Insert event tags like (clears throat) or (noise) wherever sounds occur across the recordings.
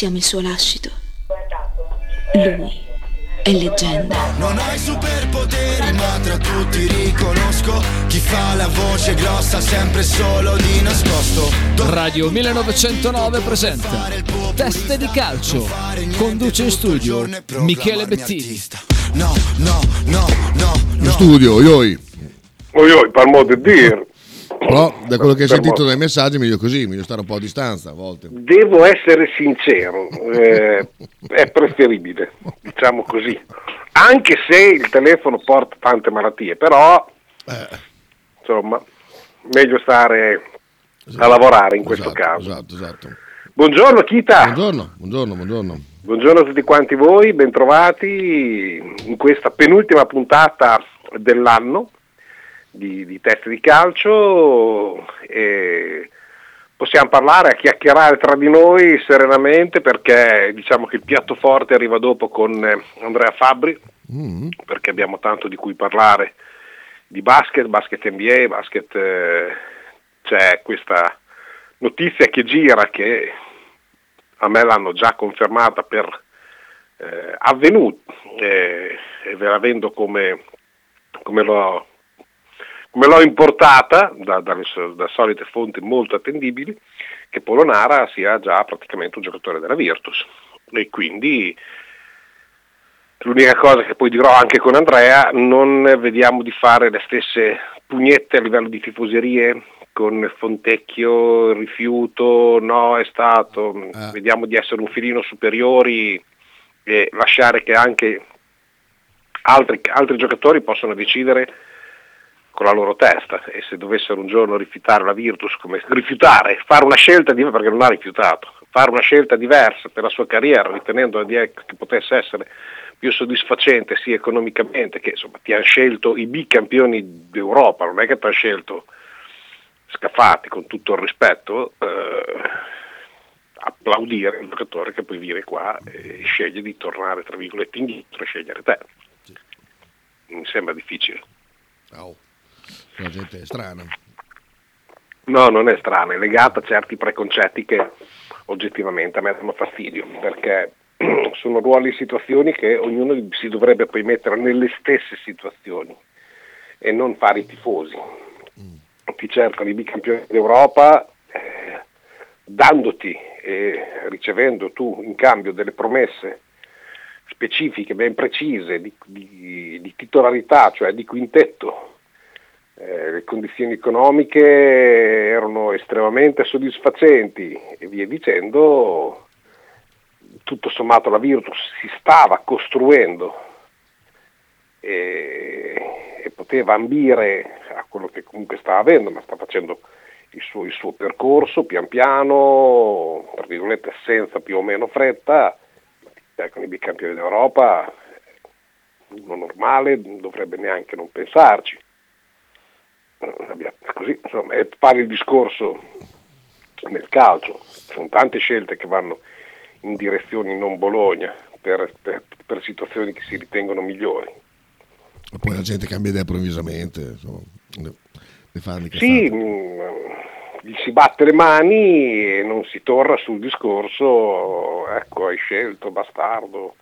siamo il suo lascito. Lui è leggenda. Non hai superpoteri, ma tra tutti riconosco chi fa la voce grossa sempre solo di nascosto. Radio 1909 presenta Teste di calcio. Conduce in studio Michele Bettini. No, no, no, no, In studio, oi. Oi, oi, per modo di dire. Però da quello che hai sentito dai messaggi meglio così, meglio stare un po' a distanza a volte. Devo essere sincero, eh, è preferibile, diciamo così. Anche se il telefono porta tante malattie, però Eh, insomma, meglio stare a lavorare in questo esatto, caso. Esatto, esatto. Buongiorno Kita, Buongiorno, buongiorno, buongiorno. buongiorno a tutti quanti voi, bentrovati in questa penultima puntata dell'anno di, di test di calcio. E possiamo parlare, a chiacchierare tra di noi serenamente perché diciamo che il piatto forte arriva dopo con eh, Andrea Fabbri Mm, perché abbiamo tanto di cui parlare di basket, basket NBA, basket eh, c'è questa notizia che gira che a me l'hanno già confermata per eh, avvenuto eh, e ve la vendo come, come l'ho come l'ho importata da, dalle da solite fonti molto attendibili, che Polonara sia già praticamente un giocatore della Virtus. E quindi l'unica cosa che poi dirò anche con Andrea, non vediamo di fare le stesse pugnette a livello di tifoserie con Fontecchio, rifiuto, no è stato, Eh. vediamo di essere un filino superiori e lasciare che anche altri, altri giocatori possano decidere con la loro testa e se dovessero un giorno rifiutare la Virtus, come (laughs) rifiutare, fare una scelta diversa, perché non ha rifiutato, fare una scelta diversa per la sua carriera, ritenendo che potesse essere più soddisfacente sia economicamente che insomma ti hanno scelto i bicampioni d'Europa, non è che ti hanno scelto Scafati con tutto il rispetto, eh, applaudire il giocatore che poi viene qua e sceglie di tornare tra virgolette indietro e scegliere te. Mi sembra difficile. au. La gente è strana. No, non è strano, è legata a certi preconcetti che oggettivamente a me danno fastidio, perché (clears throat) sono ruoli e situazioni che ognuno si dovrebbe poi mettere nelle stesse situazioni e non fare i tifosi. Ti cercano i bicampioni d'Europa eh, dandoti e ricevendo tu in cambio delle promesse specifiche, ben precise, di, di- di titolarità, cioè di quintetto, eh, le condizioni economiche erano estremamente soddisfacenti e via dicendo, tutto sommato la Virtus si stava costruendo e, e poteva ambire a quello che comunque sta avendo, ma sta facendo il suo, il suo percorso pian piano, tra virgolette senza più o meno fretta, eh, con i bicampioni d'Europa, uno normale non dovrebbe neanche non pensarci. Così, insomma, è pare il discorso nel calcio, sono tante scelte che vanno in direzioni non Bologna per, per- per situazioni che si ritengono migliori. E poi la gente cambia idea improvvisamente. Insomma, ne, ne fanno Sì, mh, gli si batte le mani e non si torna sul discorso, ecco, hai scelto, bastardo.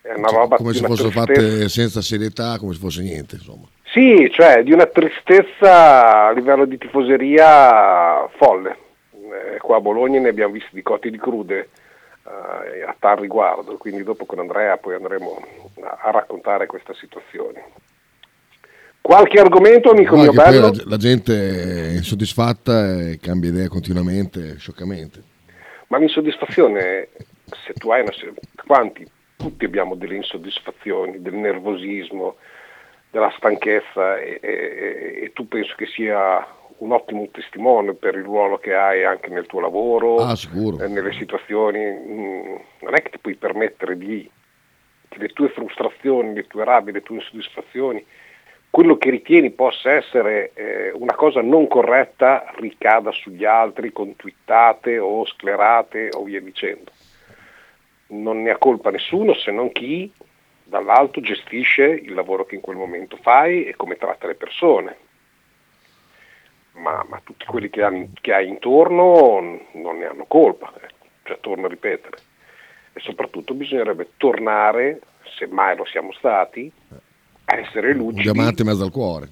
È una Cioè, roba come se fossero fatte senza serietà, come se fosse niente. Insomma. Sì, cioè di una tristezza a livello di tifoseria folle. Eh, qua a Bologna ne abbiamo visti di cotti di crude eh, a tal riguardo, quindi dopo con Andrea poi andremo a, a raccontare questa situazione. Qualche argomento, amico No, mio bello? la, la gente è insoddisfatta e cambia idea continuamente, scioccamente. Ma l'insoddisfazione, se tu hai una... quanti? Tutti abbiamo delle insoddisfazioni, del nervosismo, della stanchezza e, e- e tu penso che sia un ottimo testimone per il ruolo che hai anche nel tuo lavoro, Ah, sicuro. eh, nelle situazioni. mm, Non è che ti puoi permettere di che le tue frustrazioni, le tue rabbie, le tue insoddisfazioni, quello che ritieni possa essere eh, una cosa non corretta ricada sugli altri con twittate o sclerate o via dicendo. Non ne ha colpa nessuno se non chi dall'alto gestisce il lavoro che in quel momento fai e come tratta le persone. Ma, ma tutti quelli che, hanno- che hai intorno non ne hanno colpa. eh. cioè torno a ripetere. E soprattutto bisognerebbe tornare, se mai lo siamo stati, a essere Un lucidi. diamante in mezzo al cuore.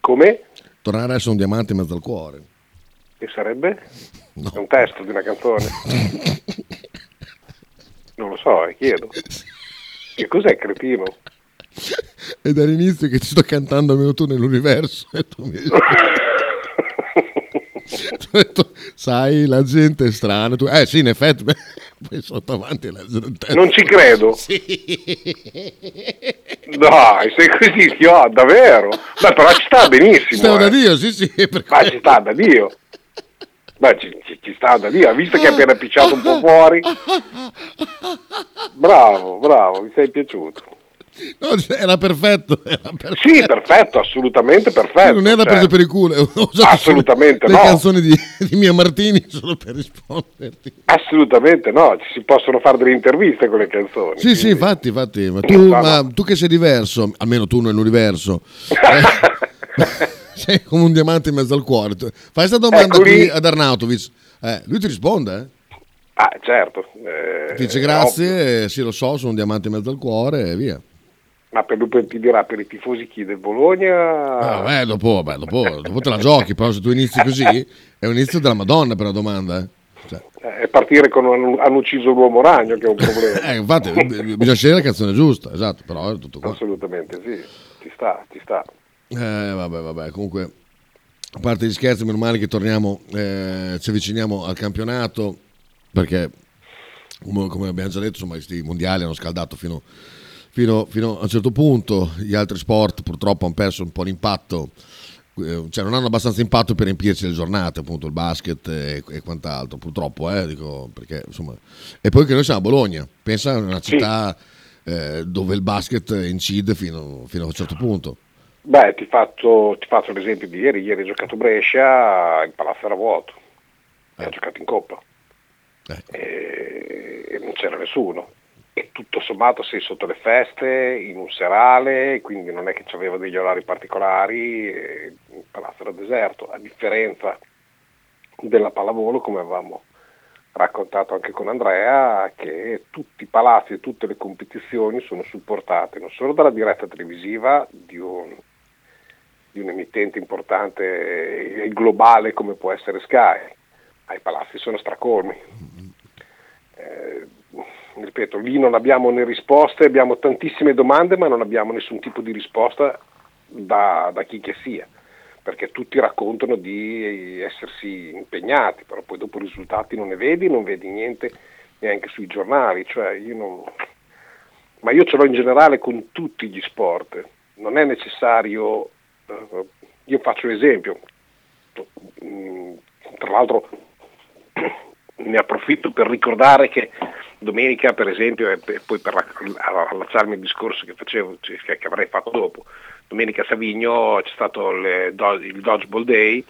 Come? Tornare a essere un diamante in mezzo al cuore. Che sarebbe? È un testo di una canzone? (laughs) non lo so, eh, chiedo. Che cos'è cretino? E dall'inizio che ti sto cantando almeno tu nell'universo. E tu mi (laughs) detto, sai, la gente è strana. Tu, eh sì, in effetti, beh, (laughs) poi sotto avanti la gente. Non ci credo. (laughs) Dai, sei così, oh, davvero? Beh, però ci sta benissimo. Da eh. Dio, sì, sì. perché- Ma ci sta da Dio. Beh, ci, ci- ci sta da Dio. Ha visto che è appena picciato un po' (laughs) fuori? Bravo, bravo, mi sei piaciuto. No, era perfetto. Era perfetto. Sì, perfetto, assolutamente perfetto. non era cioè, preso per il culo. Assolutamente le no. canzoni di, di Mia Martini solo per risponderti. Assolutamente no, ci si possono fare delle interviste con le canzoni. Sì, sì, quindi- infatti, infatti. Ma tu, ma tu che sei diverso, almeno tu nell'universo, (laughs) eh, (laughs) sei come un diamante in mezzo al cuore. Fai questa domanda Ecco qui ad Arnautovic. Eh, lui ti risponde, eh? Ah, certo. eh, Ti dice grazie, eh, sì lo so, sono un diamante in mezzo al cuore e via. Ma per lui ti dirà per i tifosi chi del Bologna... Ah, beh, dopo, beh, dopo, dopo te la giochi, però se tu inizi così è un inizio della Madonna per la domanda. Eh. Cioè, Eh, partire con hanno, hanno ucciso l'uomo ragno che è un problema. (laughs) eh, infatti, bisogna scegliere la canzone giusta, esatto, però è tutto qua. Assolutamente sì, ci sta, ci sta. Eh, vabbè, vabbè, comunque, a parte gli scherzi, meno male che torniamo, eh, ci avviciniamo al campionato, perché come, abbiamo già detto, insomma, questi mondiali hanno scaldato fino, fino- fino a un certo punto, gli altri sport purtroppo hanno perso un po' l'impatto, eh, cioè non hanno abbastanza impatto per riempirci le giornate, appunto il basket e, e quant'altro, purtroppo, eh, dico, perché insomma... E poi che noi siamo a Bologna, pensa a una città eh, dove il basket incide fino, fino a un certo punto. Beh, ti faccio, ti faccio l'esempio di ieri, ieri ho giocato Brescia, il palazzo era vuoto, e ha giocato in Coppa. Eh. e, e non c'era nessuno. E tutto sommato sei sotto le feste, in un serale, quindi non è che c'aveva degli orari particolari, il palazzo era deserto, a differenza della pallavolo, come avevamo raccontato anche con Andrea, che tutti i palazzi e tutte le competizioni sono supportate non solo dalla diretta televisiva di un, di un emittente importante e globale come può essere Sky, ma i palazzi sono stracolmi. Eh, ripeto, lì non abbiamo né risposte, abbiamo tantissime domande, ma non abbiamo nessun tipo di risposta da, da chi che sia, perché tutti raccontano di essersi impegnati, però poi dopo i risultati non ne vedi, non vedi niente neanche sui giornali, cioè io non... ma io ce l'ho in generale con tutti gli sport, non è necessario, io faccio l'esempio, Mm, tra l'altro (clears throat) ne approfitto per ricordare che domenica per esempio e poi per allacciarmi al discorso che facevo cioè, che, avrei fatto dopo domenica a Savigno c'è stato il, do- il Dodgeball Day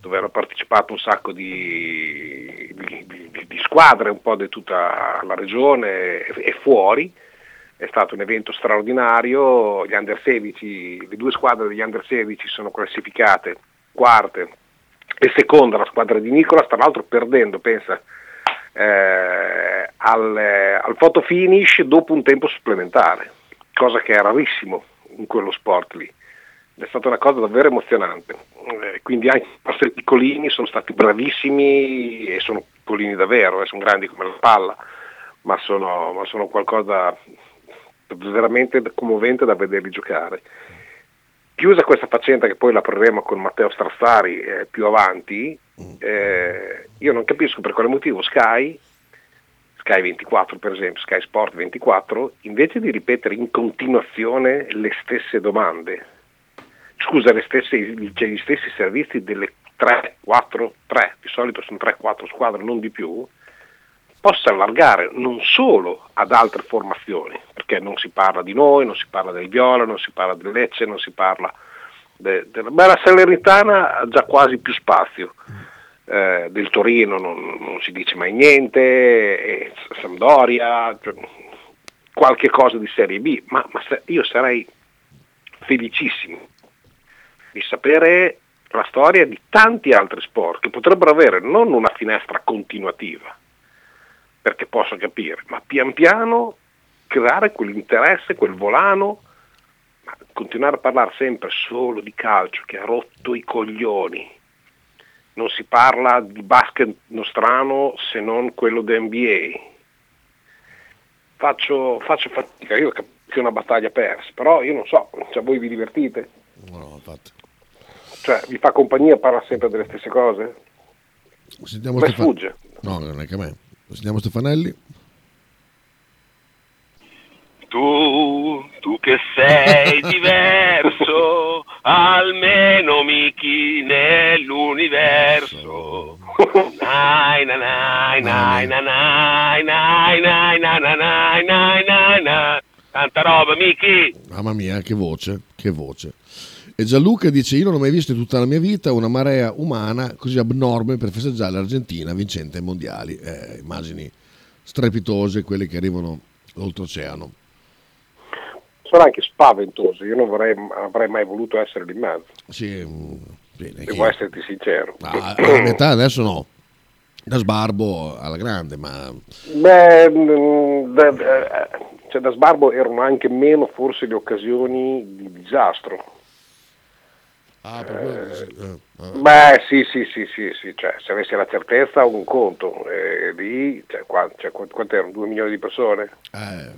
dove hanno partecipato un sacco di, di- di- di squadre un po' di tutta la regione e, e fuori è stato un evento straordinario gli under 16 le due squadre degli under 16 sono classificate quarte e seconda la squadra di Nicolas tra l'altro perdendo pensa eh, al, eh, al photo finish dopo un tempo supplementare, cosa che è rarissimo in quello sport lì. È stata una cosa davvero emozionante. Eh, quindi anche i nostri piccolini sono stati bravissimi e sono piccolini davvero, eh, sono grandi come la palla, ma sono, ma sono qualcosa veramente commovente da vederli giocare. Chiusa questa faccenda che poi la apriremo con Matteo Strassari eh, più avanti, eh, io non capisco per quale motivo Sky, Sky 24 per esempio, Sky Sport 24, invece di ripetere in continuazione le stesse domande, scusa, le stesse, cioè gli stessi servizi delle 3, 4, 3, di solito sono 3, 4 squadre, non di più, possa allargare non solo ad altre formazioni, perché non si parla di noi, non si parla del Viola, non si parla del Lecce, non si parla de- della ma la Salernitana ha già quasi più spazio. Eh, del Torino non, non si dice mai niente, e Sampdoria, cioè, qualche cosa di Serie B, ma, ma se- io sarei felicissimo di sapere la storia di tanti altri sport che potrebbero avere non una finestra continuativa, perché posso capire, ma pian piano creare quell'interesse, quel volano, ma continuare a parlare sempre solo di calcio che ha rotto i coglioni. Non si parla di basket nostrano se non quello da NBA. Faccio, faccio fatica, io capisco che è una battaglia persa, però io non so, cioè voi vi divertite? No, infatti. Cioè, vi fa compagnia, parla sempre delle stesse cose? Sentiamo Come Stefan- sfugge? No, non è che a me. Sentiamo Stefanelli. Tu, tu che sei (laughs) diverso, almeno Miki nell'universo. Nai, na, nai, nai, na, nai, nai, nai, na, na, nai, nai, nai, nai. Tanta roba, Miki. Mamma mia, che voce, che voce. E Gianluca dice: Io non ho mai visto in tutta la mia vita una marea umana così abnorme per festeggiare l'Argentina vincente ai mondiali. Eh, immagini strepitose, quelle che arrivano oltreoceano. Sono anche spaventose, io non vorrei, avrei mai voluto essere lì in mezzo, Sì, mm, bene, devo che- esserti sincero. Ah, a metà adesso no, da sbarbo alla grande, ma Beh, mm, da, da- cioè, da sbarbo erano anche meno forse le occasioni di disastro. Ah, per quello eh, ah. Beh, sì, sì, sì, sì, sì, cioè, se avessi la certezza un conto, eh, lì, cioè, qua, cioè, qu- quanto erano? Due milioni di persone? Eh,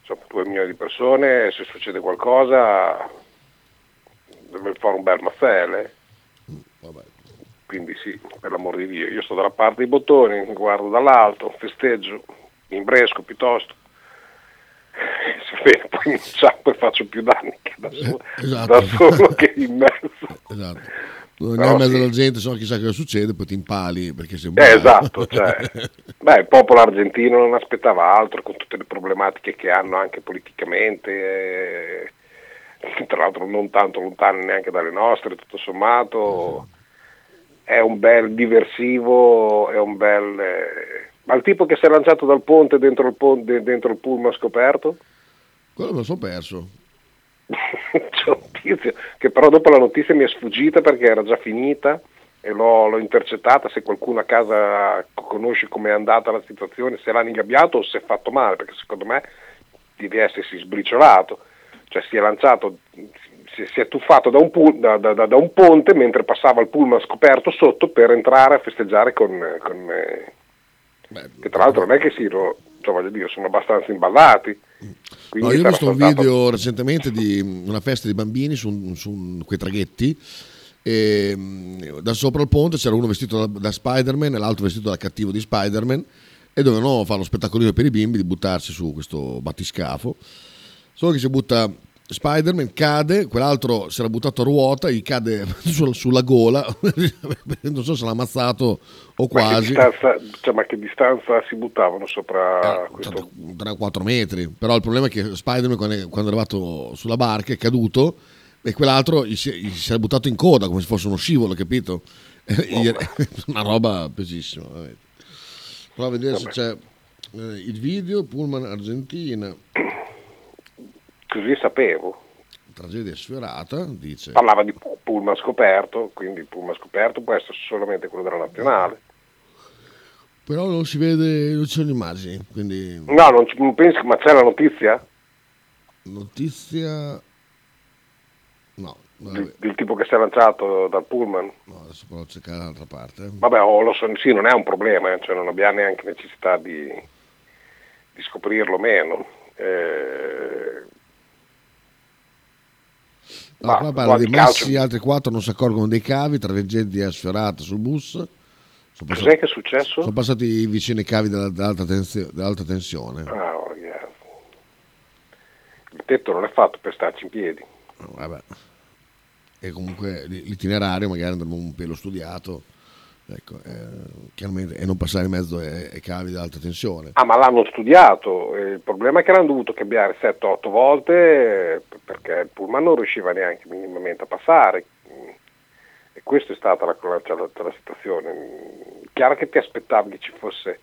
Insomma, due milioni di persone, se succede qualcosa deve fare un bel mazzelle. vabbè. Quindi sì, per l'amor di Dio, io sto dalla parte dei bottoni, guardo dall'alto, festeggio, imbresco piuttosto. Poi inciampo e faccio più danni che da solo, esatto. da solo che in mezzo. Esatto. Non è in mezzo alla gente, so chissà cosa succede, poi ti impali perché sei un Eh, esatto, (laughs) cioè, beh, il popolo argentino non aspettava altro con tutte le problematiche che hanno anche politicamente, eh, tra l'altro non tanto lontane neanche dalle nostre, tutto sommato, è un bel diversivo, è un bel... eh, ma il tipo che si è lanciato dal ponte dentro il, ponte, dentro il pullman scoperto? Quello me lo sono perso. (laughs) C'è un tizio che però dopo la notizia mi è sfuggita perché era già finita e l'ho, l'ho intercettata se qualcuno a casa conosce com'è andata la situazione, se l'ha ingabbiato o se è fatto male, perché secondo me deve essersi sbriciolato, cioè si è lanciato, si, si è tuffato da un, pu- da- da- da- un ponte mentre passava il pullman scoperto sotto per entrare a festeggiare con... con, eh, che tra l'altro non è che si... ro- cioè voglio dire, sono abbastanza imballati. No, io ho visto un video recentemente di una festa di bambini su, su quei traghetti. E, mh, da sopra il ponte c'era uno vestito da, da Spider-Man e l'altro vestito da cattivo di Spider-Man e dovevano fare uno spettacolino per i bimbi di buttarsi su questo battiscafo. Solo che si butta Spider-Man, cade, quell'altro si era buttato a ruota, gli cade (laughs) sul- sulla gola, (laughs) non so se l'ha ammazzato o Ma che, quasi. distanza, cioè, ma che distanza si buttavano sopra Eh, questo? 3-4 metri. Però il problema è che Spider-Man, quando è, arrivato sulla barca, è caduto e quell'altro gli si, gli si è buttato in coda come se fosse uno scivolo, capito? (laughs) Una roba pesissima. vabbè. Prova a vedere se c'è eh, il video Pullman Argentina, (clears throat) Così sapevo. tragedia sfiorata, dice. Parlava di pullman scoperto, quindi pullman scoperto può essere solamente quello della nazionale. Però non si vede, non ci sono immagini, quindi No, non, non pensi, ma c'è la notizia notizia... No, del, del tipo che si è lanciato dal pullman? No, adesso provo a cercare dall'altra parte. Vabbè, oh, lo so, sì, non è un problema, eh, cioè non abbiamo neanche necessità di, di scoprirlo meno. Eh, No, Ma qua parla Messi, calcio- altri quattro non si accorgono dei cavi, tra leggenti e sfiorata sul bus. Sono passati, cos'è che è successo? sono passati vicino ai cavi della- dell'alta, tensio- dell'alta tensione. Ah, oh, yeah. Il tetto non è fatto per starci in piedi. No, vabbè. E comunque l'itinerario magari andremo un pelo studiato, ecco, eh, chiaramente, e non passare in mezzo ai, ai cavi dell'alta tensione. Ah, ma l'hanno studiato. eh, Il problema è che l'hanno dovuto cambiare 7-8 volte eh, perché il pullman non riusciva neanche minimamente a passare. Mm. E questa è stata la, la- la- la situazione. Mm, Chiaro che ti aspettavi che ci fosse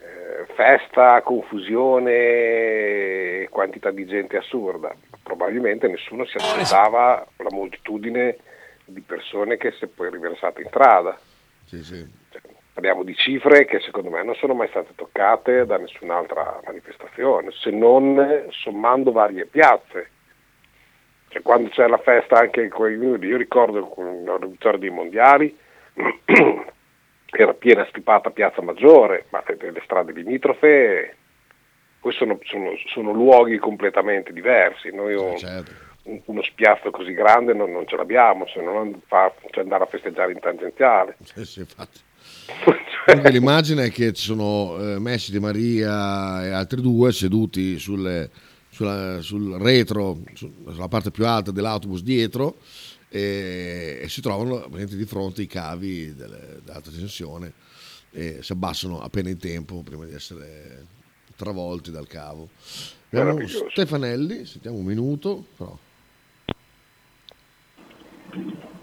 eh, festa, confusione quantità di gente assurda. Probabilmente nessuno si aspettava la moltitudine di persone che si è poi riversata in strada. Sì, sì. Cioè, Parliamo di cifre che secondo me non sono mai state toccate da nessun'altra manifestazione, se non sommando varie piazze. Cioè, quando c'è la festa anche quei minuti, io ricordo con la vittoria dei mondiali, (clears throat) era piena stipata Piazza Maggiore, ma le, le strade limitrofe poi sono, sono, sono, luoghi completamente diversi. Noi un, certo. Un, uno spiazzo così grande non, non ce l'abbiamo, se non fa, cioè andare a festeggiare in tangenziale. Sì, sì, infatti. (laughs) Comunque l'immagine è che ci sono eh, Messi, Di Maria e altri due seduti sulle, sulla, sul retro, sulla parte più alta dell'autobus dietro e, e si trovano di fronte i cavi dell'alta tensione e si abbassano appena in tempo prima di essere travolti dal cavo. Abbiamo Stefanelli, sentiamo un minuto. Però.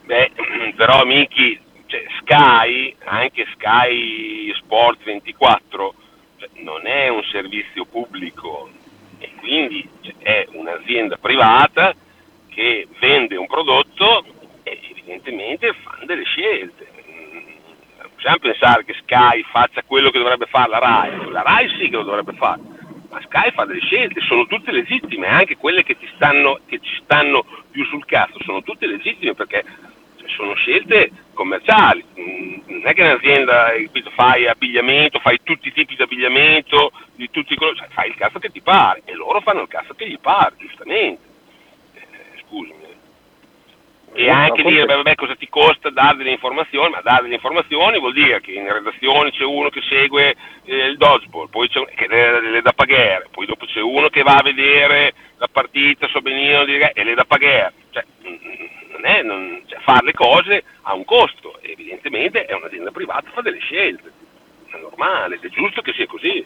Beh, (clears throat) però Miki, cioè, Sky, anche Sky Sport 24, cioè, non è un servizio pubblico. E quindi cioè, è un'azienda privata che vende un prodotto e evidentemente fanno delle scelte. Non possiamo pensare che Sky faccia quello che dovrebbe fare la RAI, la RAI sì che lo dovrebbe fare, ma Sky fa delle scelte, sono tutte legittime, anche quelle che, stanno, che ci stanno più sul cazzo, sono tutte legittime perché sono scelte commerciali, mm, non è che un'azienda fai abbigliamento, fai tutti i tipi di abbigliamento, di tutti colori, cioè, fai il cazzo che ti pare e loro fanno il cazzo che gli pare, giustamente. Eh, scusami. E anche dire, beh, vabbè, cosa ti costa dare delle informazioni, ma dare delle informazioni vuol dire che in redazione c'è uno che segue eh, il dodgeball, poi c'è che le, le da pagare, poi dopo c'è uno che va a vedere la partita so benino e le da pagare. Cioè, non è, non, cioè, fare le cose ha un costo, evidentemente è un'azienda privata, fa delle scelte, è normale, è giusto che sia così.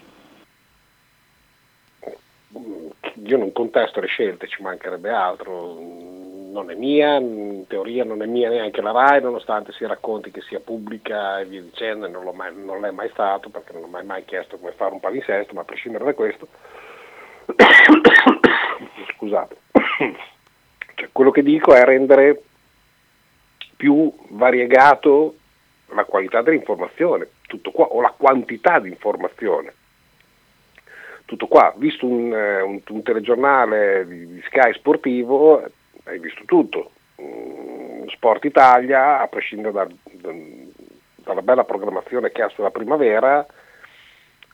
Io non contesto le scelte, ci mancherebbe altro, non è mia, in teoria non è mia neanche la RAI, nonostante si racconti che sia pubblica e via dicendo, non, mai, non l'è mai stato perché non ho mai, mai chiesto come fare un palinsesto, ma a prescindere da questo, (coughs) scusate, (coughs) cioè, quello che dico è rendere più variegato la qualità dell'informazione, tutto qua, o la quantità di informazione. Tutto qua, visto un, eh, un, un telegiornale di, di, Sky sportivo, hai visto tutto. Mm, Sport Italia, a prescindere da, da, dalla bella programmazione che ha sulla primavera,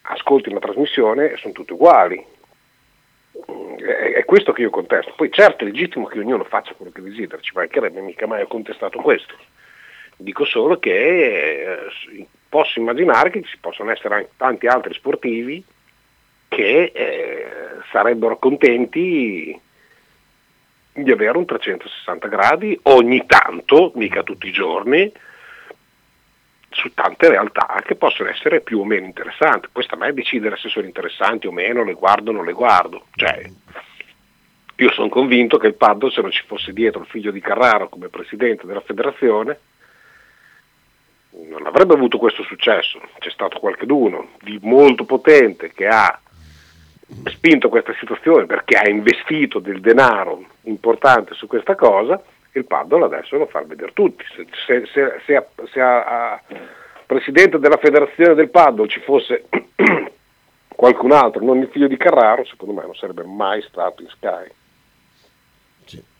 ascolti una trasmissione e sono tutti uguali è, è, questo che io contesto. Poi certo è legittimo che ognuno faccia quello che desidera, ci mancherebbe, mica mai ho contestato questo. Dico solo che eh, posso immaginare che ci possono essere anche tanti altri sportivi che eh, sarebbero contenti di avere un 360 gradi ogni tanto, mica tutti i giorni, su tante realtà che possono essere più o meno interessanti. Poi a me decidere se sono interessanti o meno, le guardo o non le guardo. Cioè, io sono convinto che il Paddle, se non ci fosse dietro il figlio di Carraro come presidente della federazione, non avrebbe avuto questo successo. C'è stato qualcuno di molto potente che ha spinto questa situazione perché ha investito del denaro importante su questa cosa il paddle adesso lo fa vedere tutti. Se, se, se, se a, a, presidente della federazione del paddle ci fosse (clears throat) qualcun altro, non il figlio di Carraro, secondo me non sarebbe mai stato in Sky.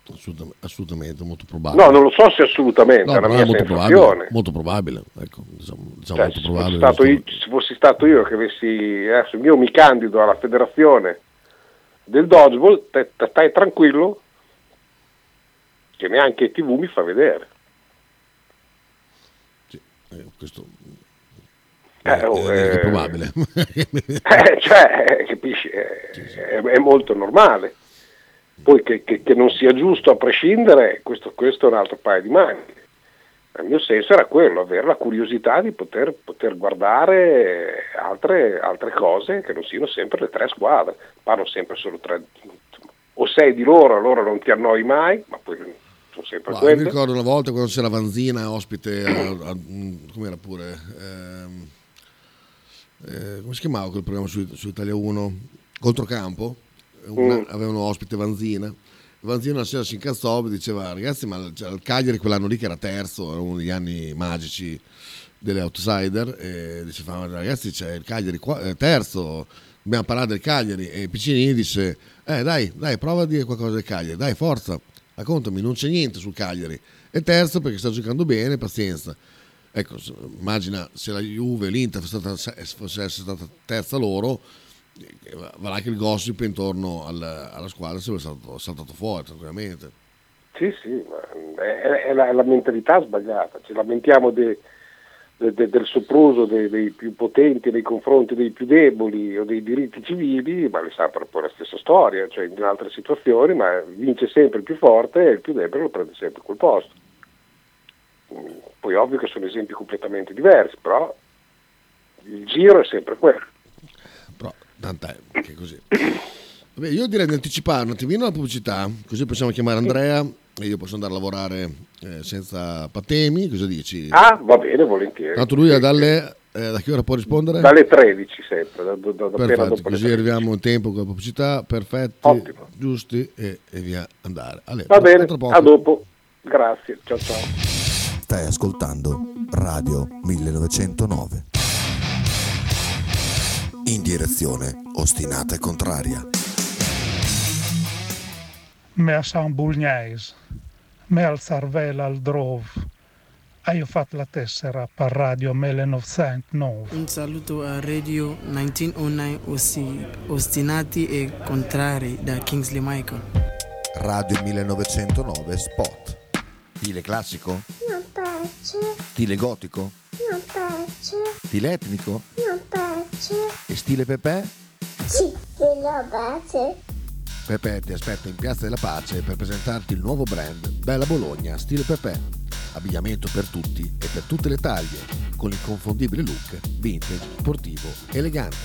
Assolutamente, assolutamente molto probabile. No, non lo so se assolutamente, no, è molto probabile, molto probabile, ecco, diciamo, diciamo cioè, molto se, probabile fossi io, se fossi stato io che avessi, adesso io mi candido alla federazione del dodgeball, te, te, stai tranquillo che neanche TV mi fa vedere. Sì, eh, questo eh, è, oh, è, eh, probabile. (laughs) eh, cioè, capisci, è, Sì, sì. è- è molto normale. Poi che, che- che non sia giusto a prescindere, questo, questo è un altro paio di mani. Il mio senso era quello, avere la curiosità di poter, poter guardare altre, altre cose che non siano sempre le tre squadre. Parlo sempre solo tre, o sei di loro, allora non ti annoi mai, ma poi sono sempre Ma mi ricordo una volta quando c'era Vanzina ospite, a, a- come era pure, ehm, eh, come si chiamava quel programma su, su Italia 1? Controcampo, Una- Mm. avevano ospite Vanzina Vanzino una sera si incazzò e diceva ragazzi ma il il Cagliari quell'anno lì che era terzo, era uno degli anni magici delle outsider e diceva "Ma ragazzi c'è il Cagliari qua, eh, terzo, dobbiamo parlare del Cagliari e Piccinini dice eh dai, dai prova a dire qualcosa del Cagliari, dai forza, raccontami, non c'è niente sul Cagliari. E terzo perché sta giocando bene, pazienza. Ecco, immagina se la Juve, l'Inter fosse stata, se- fosse stata terza loro, eh, va là che il gossip intorno al- alla squadra sarebbe stato saltato fuori tranquillamente. Sì, sì, ma è, è la, è la mentalità sbagliata. Ci lamentiamo de- de- de- del sopruso dei, dei più potenti nei confronti dei più deboli o dei diritti civili, ma le sa proprio la stessa storia, cioè in altre situazioni, ma vince sempre il più forte e il più debole lo prende sempre quel posto. Mm, Poi ovvio che sono esempi completamente diversi, però il giro è sempre quello. Tant'è che così. Vabbè, io direi di anticipare un attimino la pubblicità, così possiamo chiamare Andrea e io posso andare a lavorare eh, senza patemi, cosa dici? Ah, va bene, volentieri. Tanto lui è dalle, eh, da che ora può rispondere? Dalle 13 sempre, da, da, da Perfetto, così 13. arriviamo in tempo con la pubblicità, perfetti, Ottimo. giusti e, e via andare. Ale, Va bene, a dopo. Grazie, ciao ciao. Stai ascoltando Radio 1909. In direzione ostinata e contraria. me a San Bulgnais, me al Sarvela al Drove. Io ho fatto la tessera per Radio 1909. Un saluto a Radio 1909 Osti- Ostinati e Contrari da Kingsley Michael. Radio 1909 Spot. Stile classico? Non piace, Stile gotico? non piace, Stile etnico? E stile Pepe? Sì, quello piace. Pepe ti aspetta in Piazza della Pace per presentarti il nuovo brand Bella Bologna Stile Pepe. Abbigliamento per tutti e per tutte le taglie, con l'inconfondibile look vintage, sportivo, elegante.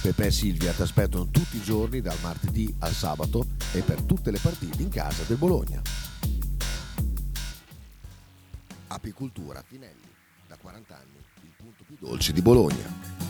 Pepe e Silvia ti aspettano tutti i giorni dal martedì al sabato e per tutte le partite in casa del Bologna. Apicultura Finelli, da 40 anni il punto più dolce di Bologna.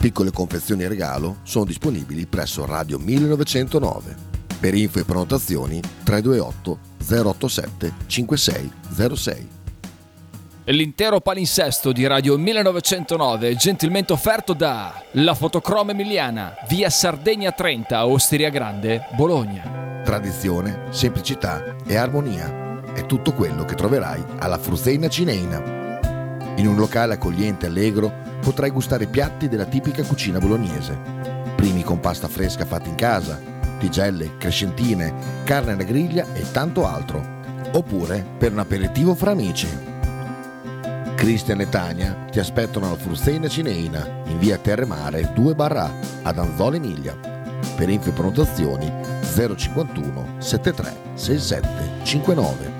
Piccole confezioni e regalo sono disponibili presso Radio 1909. Per info e prenotazioni 328 087 5606. E L'intero palinsesto di Radio 1909 gentilmente offerto da La Fotocroma Emiliana, via Sardegna 30, Osteria Grande, Bologna. Tradizione, semplicità e armonia è tutto quello che troverai alla Fruzeina Cineina. In un locale accogliente e allegro potrai gustare piatti della tipica cucina bolognese. Primi con pasta fresca fatta in casa, tigelle, crescentine, carne alla griglia e tanto altro. Oppure per un aperitivo fra amici. Cristian e Tania ti aspettano alla Fruzeina Cineina in via Terremare 2 barra ad Anzola Emilia. Per info prenotazioni 051 73 67 59.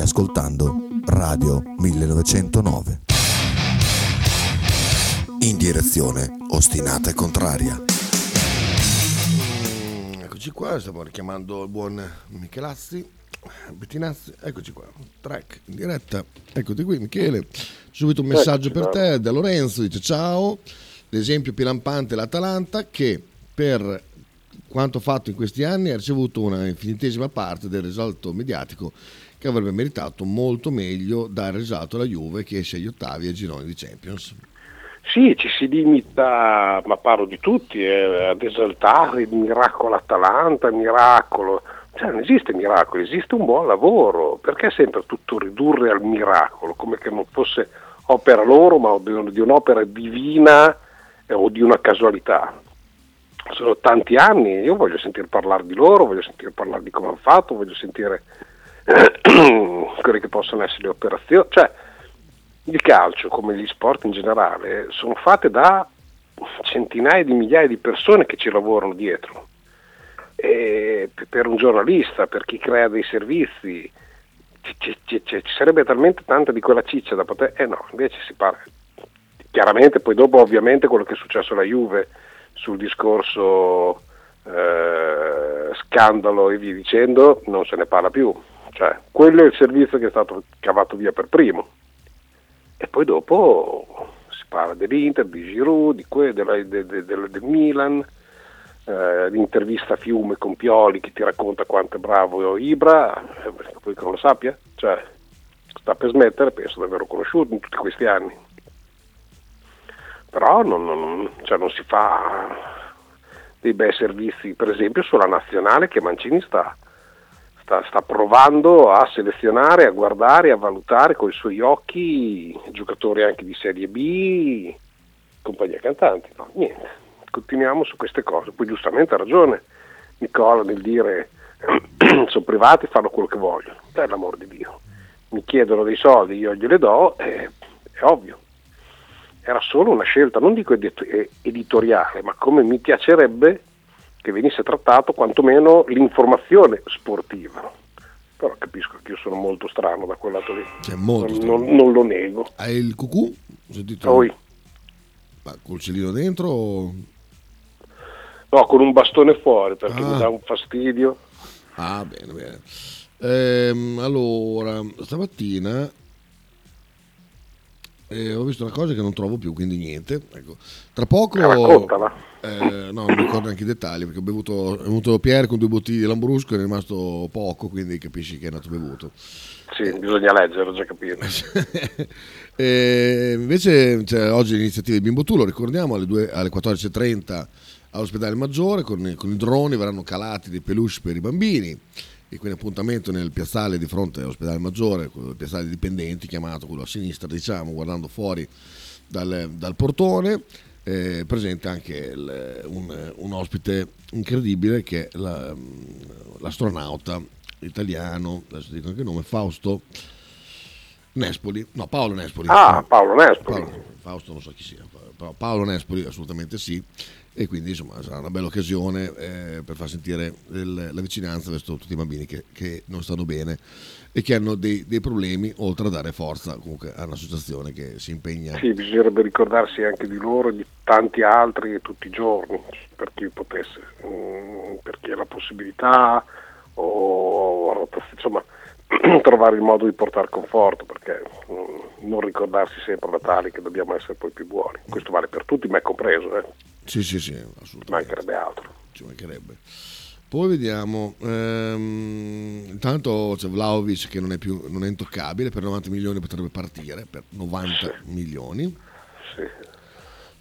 Stai ascoltando Radio 1909. In direzione ostinata e contraria. Mm, Eccoci qua, stiamo richiamando il buon Michelazzi Bettinazzi, eccoci qua, track in diretta, eccoti qui Michele, subito un messaggio per te da Lorenzo, dice ciao, l'esempio più lampante è l'Atalanta che per quanto fatto in questi anni ha ricevuto una infinitesima parte del risalto mediatico che avrebbe meritato molto meglio dare risalto alla Juve che esce agli ottavi e gironi di Champions. Sì, ci si limita, ma parlo di tutti, eh, ad esaltare il miracolo Atalanta, il miracolo. Cioè non esiste miracolo, esiste un buon lavoro. Perché sempre tutto ridurre al miracolo, come che non fosse opera loro, ma di un'opera divina eh, o di una casualità? Sono tanti anni, io voglio sentire parlare di loro, voglio sentire parlare di come hanno fatto, voglio sentire (clears throat) quelle che possono essere le operazioni. Cioè, il calcio, come gli sport in generale, sono fatte da centinaia di migliaia di persone che ci lavorano dietro. E per un giornalista, per chi crea dei servizi, ci- ci- ci- ci sarebbe talmente tanta di quella ciccia da poter... Eh no, invece si parla. Chiaramente poi dopo ovviamente quello che è successo alla Juve sul discorso eh, scandalo e via dicendo, non se ne parla più. Cioè, quello è il servizio che è stato cavato via per primo. E poi dopo si parla dell'Inter, di Giroud, di que- della- de- de- del- del Milan, eh, l'intervista a Fiume con Pioli che ti racconta quanto è bravo Ibra, eh, poi che non lo sappia, cioè sta per smettere, penso di averlo conosciuto in tutti questi anni. Però non, non- cioè non si fa dei bei servizi, per esempio sulla nazionale che Mancini sta, sta, sta provando a selezionare, a guardare, a valutare con i suoi occhi giocatori anche di Serie B, compagnia cantanti. No, niente, continuiamo su queste cose. Poi giustamente ha ragione Nicola nel dire (clears throat) sono privati, fanno quello che vogliono, per l'amor di Dio. Mi chiedono dei soldi, io gliele do, eh, è ovvio. Era solo una scelta, non dico eh, editoriale, ma come mi piacerebbe che venisse trattato quantomeno l'informazione sportiva. Però capisco che io sono molto strano da quel lato lì. Cioè, molto non, non- non lo nego. Hai il cucù? Ho sentito- Poi, Ma col celino dentro o... no, con un bastone fuori perché Ah. mi dà un fastidio. Ah, bene, bene. Ehm, allora, stamattina eh, ho visto una cosa che non trovo più, quindi niente. Ecco. Tra poco... Eh, raccontala. Eh, no, non ricordo neanche i dettagli, perché ho bevuto, è venuto Pierre con due bottiglie di Lambrusco e è rimasto poco, quindi capisci che è andato bevuto. Sì, bisogna leggere, ho già capito. (laughs) E invece c'è oggi l'iniziativa di Bimbo Tu, lo ricordiamo, alle, due- alle 14.30 all'ospedale Maggiore con, i- con i droni verranno calati dei peluche per i bambini e quindi appuntamento nel piazzale di fronte all'ospedale Maggiore, il piazzale dipendenti chiamato quello a sinistra diciamo, guardando fuori dal, dal portone. Eh, presente anche il- un, un ospite incredibile che è la- l'astronauta italiano, adesso dico anche il nome, Fausto Nespoli, no Paolo Nespoli. Ah, Paolo Nespoli. Paolo- Fausto non so chi sia, però Paolo Nespoli assolutamente sì e quindi insomma sarà una bella occasione eh, per far sentire il- la vicinanza verso tutti i bambini che, che non stanno bene e che hanno dei, dei problemi oltre a dare forza comunque a un'associazione che si impegna. Sì, bisognerebbe ricordarsi anche di loro e di tanti altri tutti i giorni, per chi potesse, mm, per chi ha la possibilità o insomma (clears throat) trovare il modo di portare conforto, perché mm, non ricordarsi sempre da tali che dobbiamo essere poi più buoni. Questo vale per tutti, me compreso, eh. Sì, sì, sì, assolutamente. mancherebbe altro. Ci mancherebbe. Poi vediamo, ehm, intanto c'è Vlaovic che non è più non è intoccabile, per 90 milioni potrebbe partire, per 90 milioni. Sì.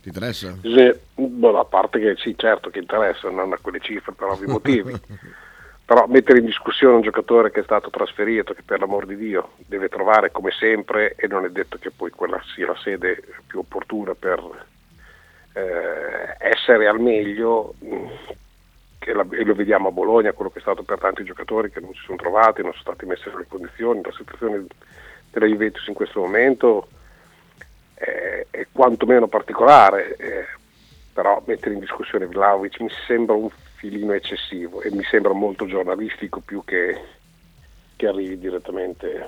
Ti interessa? Bisogna- boh, a parte che sì, certo che interessa, non a quelle cifre per ovvi motivi. (laughs) Però mettere in discussione un giocatore che è stato trasferito, che per l'amor di Dio deve trovare come sempre, e non è detto che poi quella sia la sede più opportuna per eh, essere al meglio, che la- e lo vediamo a Bologna, quello che è stato per tanti giocatori che non si sono trovati, non sono stati messi nelle condizioni, la situazione della Juventus in questo momento è, è quantomeno particolare, eh, però mettere in discussione Vlaovic mi sembra un filino eccessivo e mi sembra molto giornalistico più che, che arrivi direttamente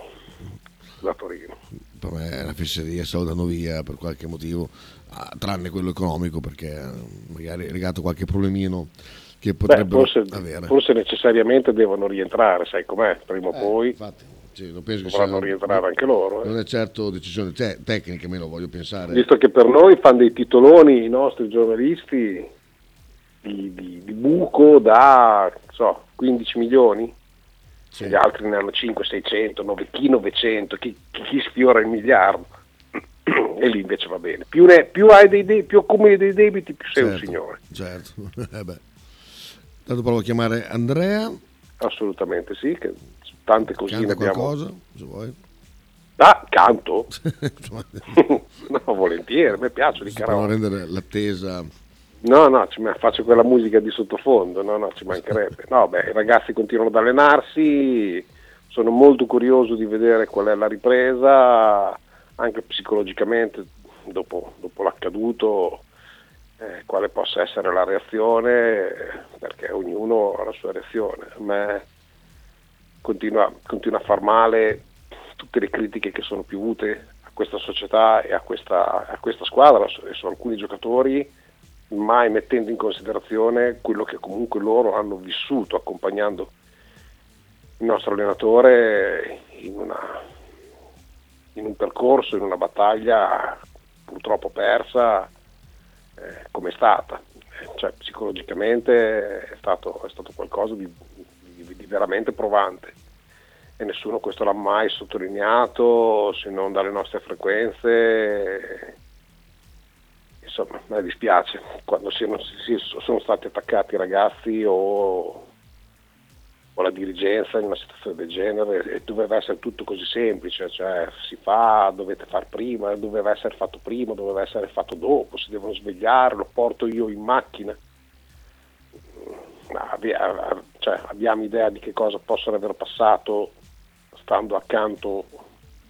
da Torino. Per me una fesseria, se lo danno via per qualche motivo, ah, tranne quello economico, perché eh, magari è legato a qualche problemino che Beh, forse, avere. forse necessariamente devono rientrare, sai com'è, prima o Eh, poi infatti, sì, non penso che dovranno sia- rientrare anche loro. eh. Non è certo decisione te- tecnica, me lo voglio pensare. Visto che per noi fanno dei titoloni i nostri giornalisti di, di- di buco da so, 15 milioni, gli altri ne hanno 5, 600, 9, chi 900, chi, chi sfiora il miliardo. (clears throat) e lì invece va bene. Più, ne- più hai dei de- più accumuli dei debiti, più sei un Certo, signore. Certo. (laughs) Eh. Tanto provo a chiamare Andrea. Assolutamente sì, che tante cosine Canta abbiamo. qualcosa, se vuoi. Ah, canto? (laughs) (laughs) No, volentieri, mi piace di karaoke. rendere l'attesa. No, no, faccio quella musica di sottofondo, no, no, ci mancherebbe. No, beh, i ragazzi continuano ad allenarsi, sono molto curioso di vedere qual è la ripresa, anche psicologicamente, dopo, dopo l'accaduto, eh, quale possa essere la reazione, perché ognuno ha la sua reazione. A me continua, continua a far male tutte le critiche che sono piovute a questa società e a questa, a questa squadra e su alcuni giocatori, mai mettendo in considerazione quello che comunque loro hanno vissuto accompagnando il nostro allenatore in, una- in un percorso, in una battaglia purtroppo persa eh, come è stata. Cioè, psicologicamente è stato, è stato qualcosa di, di- di veramente provante e nessuno questo l'ha mai sottolineato se non dalle nostre frequenze. Insomma, a me dispiace quando si- sono stati attaccati i ragazzi o, o la dirigenza in una situazione del genere e doveva essere tutto così semplice, cioè si fa, dovete far prima, doveva essere fatto prima, doveva essere fatto dopo, si devono svegliare, lo porto io in macchina. Cioè, abbiamo idea di che cosa possono aver passato stando accanto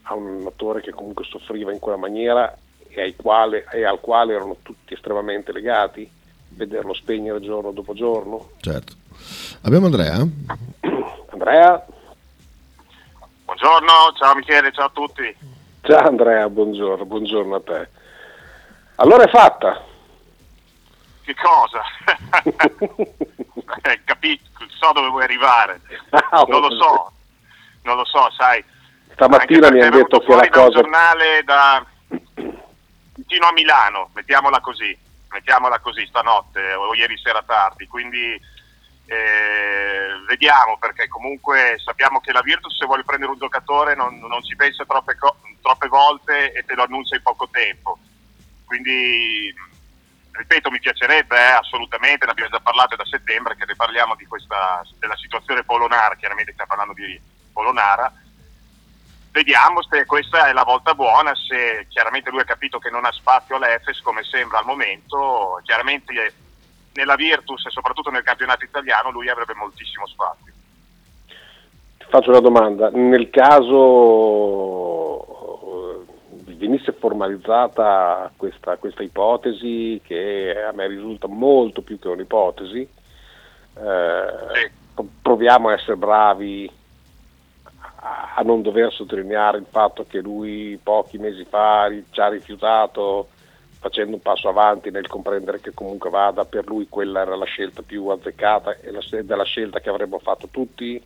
a un attore che comunque soffriva in quella maniera e, ai quale- e al quale erano tutti estremamente legati, vederlo spegnere giorno dopo giorno. Certo. Abbiamo Andrea? (coughs) Andrea? Buongiorno, ciao Michele, ciao a tutti. Ciao Andrea, buongiorno, buongiorno a te. Allora è fatta. Che cosa? (laughs) eh, capito, so dove vuoi arrivare. Non lo so, non lo so, sai. Stamattina mi hanno detto che la cosa... giornale da (coughs) vicino a Milano, mettiamola così, mettiamola così stanotte o ieri sera tardi, quindi eh, vediamo perché comunque sappiamo che la Virtus se vuole prendere un giocatore non, non ci pensa troppe, co- troppe volte e te lo annuncia in poco tempo. Quindi ripeto, mi piacerebbe eh, assolutamente, ne abbiamo già parlato da settembre, che ne parliamo questa, della situazione Polonara, chiaramente stiamo parlando di Polonara. Vediamo se questa è la volta buona, se chiaramente lui ha capito che non ha spazio all'Efes come sembra al momento, chiaramente nella Virtus e soprattutto nel campionato italiano lui avrebbe moltissimo spazio. Ti faccio una domanda, nel caso eh, venisse formalizzata questa, questa ipotesi, che a me risulta molto più che un'ipotesi, eh, pro- proviamo a essere bravi a, non dover sottolineare il fatto che lui pochi mesi fa ci ha rifiutato facendo un passo avanti nel comprendere che comunque vada, per lui quella era la scelta più azzeccata e la, la scelta che avremmo fatto tutti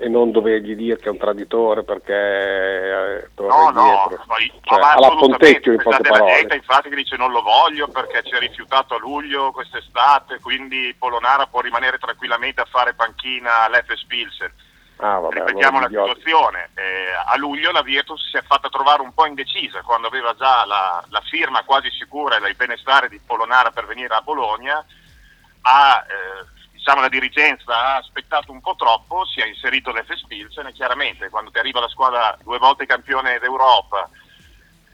e non dovergli dire che è un traditore perché eh, torna No, no, indietro. Cioè, alla Pontecchio in poche parole. infatti che dice non lo voglio perché ci ha rifiutato a luglio quest'estate, quindi Polonara può rimanere tranquillamente a fare panchina all'Efes Pilsen. Ah, vabbè, Ripetiamo allora, la situazione, eh, a luglio la Virtus si è fatta trovare un po' indecisa quando aveva già la, la firma quasi sicura e il benestare di Polonara per venire a Bologna, ha, eh, diciamo, la dirigenza ha aspettato un po' troppo, si è inserito l'Efes Pilsen e chiaramente quando ti arriva la squadra due volte campione d'Europa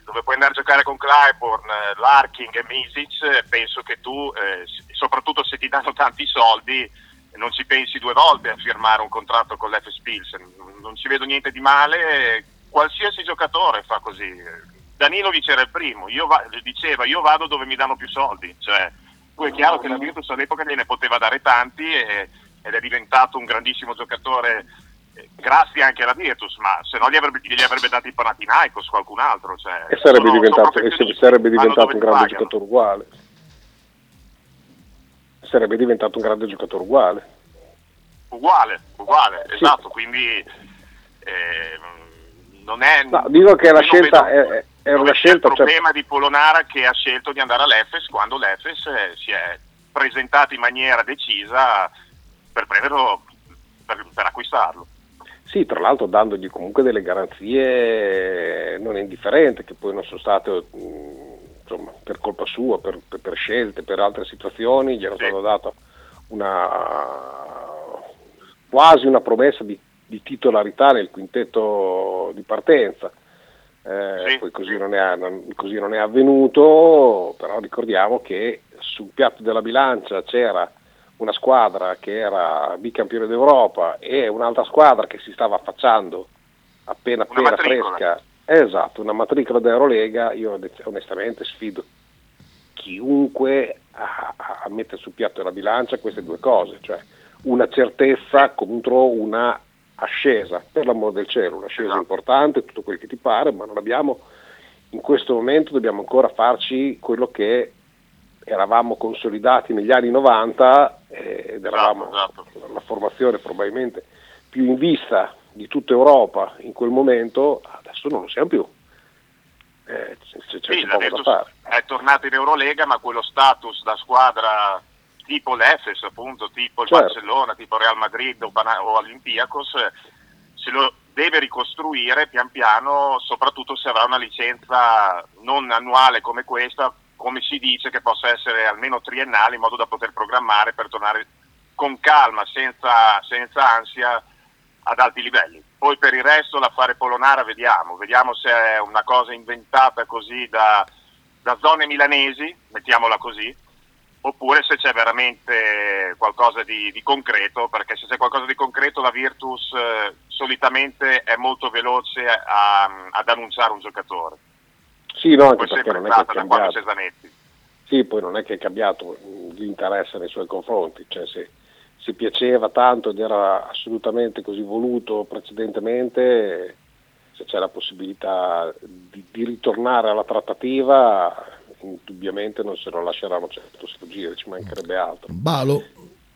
dove puoi andare a giocare con Clyburn, Larking e Misic, penso che tu, eh, soprattutto se ti danno tanti soldi, non ci pensi due volte a firmare un contratto con l'Efes Pilsen. Non ci vedo niente di male, qualsiasi giocatore fa così. Danilovic era il primo, io va- diceva io vado dove mi danno più soldi, cioè, poi è chiaro che la Virtus all'epoca gliene poteva dare tanti e- ed è diventato un grandissimo giocatore eh, grazie anche alla Virtus, ma se no gli avrebbe, glieli avrebbe dati il Panathinaikos qualcun altro. Cioè, E sarebbe sono- diventato, sono sarebbe diventato un grande giocatore uguale. sarebbe diventato un grande giocatore uguale. Uguale, uguale, esatto, quindi eh, non è... No, dico che la scelta vedo è, è dove una scelta... il cioè- problema di Polonara che ha scelto di andare all'Efes quando l'Efes eh, si è presentato in maniera decisa per prenderlo, per, per acquistarlo. Sì, tra l'altro dandogli comunque delle garanzie non indifferenti, che poi non sono state mh, insomma, per colpa sua, per, per- per scelte, per altre situazioni, gli era stata data una, quasi una promessa di, di titolarità nel quintetto di partenza. Eh, Poi così non, è, non- così non è avvenuto, però ricordiamo che sul piatto della bilancia c'era una squadra che era bicampione d'Europa e un'altra squadra che si stava affacciando appena appena matricola. fresca. Esatto, una matricola d'Eurolega, io onestamente sfido chiunque a- a mettere sul piatto della bilancia queste due cose, cioè una certezza contro una ascesa, per l'amor del cielo, un'ascesa importante, tutto quel che ti pare, ma non abbiamo, in questo momento dobbiamo ancora farci quello che eravamo consolidati negli anni 90 eh, ed eravamo la formazione probabilmente più in vista di tutta Europa in quel momento, adesso non lo siamo più. Eh, c'è, c'è Sì, poco da fare. è tornata in Eurolega, ma quello status da squadra tipo l'Efes, appunto, tipo il Certo. Barcellona, tipo Real Madrid o, Bana- o Olympiacos, eh, se lo deve ricostruire pian piano, soprattutto se avrà una licenza non annuale come questa, come si dice, che possa essere almeno triennale in modo da poter programmare per tornare con calma, senza, senza ansia, ad alti livelli. Poi per il resto l'affare Polonara vediamo, vediamo se è una cosa inventata così da, da zone milanesi, mettiamola così, oppure se c'è veramente qualcosa di, di concreto, perché se c'è qualcosa di concreto la Virtus eh, solitamente è molto veloce a- ad annunciare un giocatore. Sì, no, anche Poi perché non è che è cambiato. Cesanetti. Sì, poi non è che è cambiato l'interesse nei suoi confronti, cioè se, se piaceva tanto ed era assolutamente così voluto precedentemente, se c'è la possibilità di, di ritornare alla trattativa, indubbiamente non se lo lasceranno certo sfuggire, ci mancherebbe altro. Balo,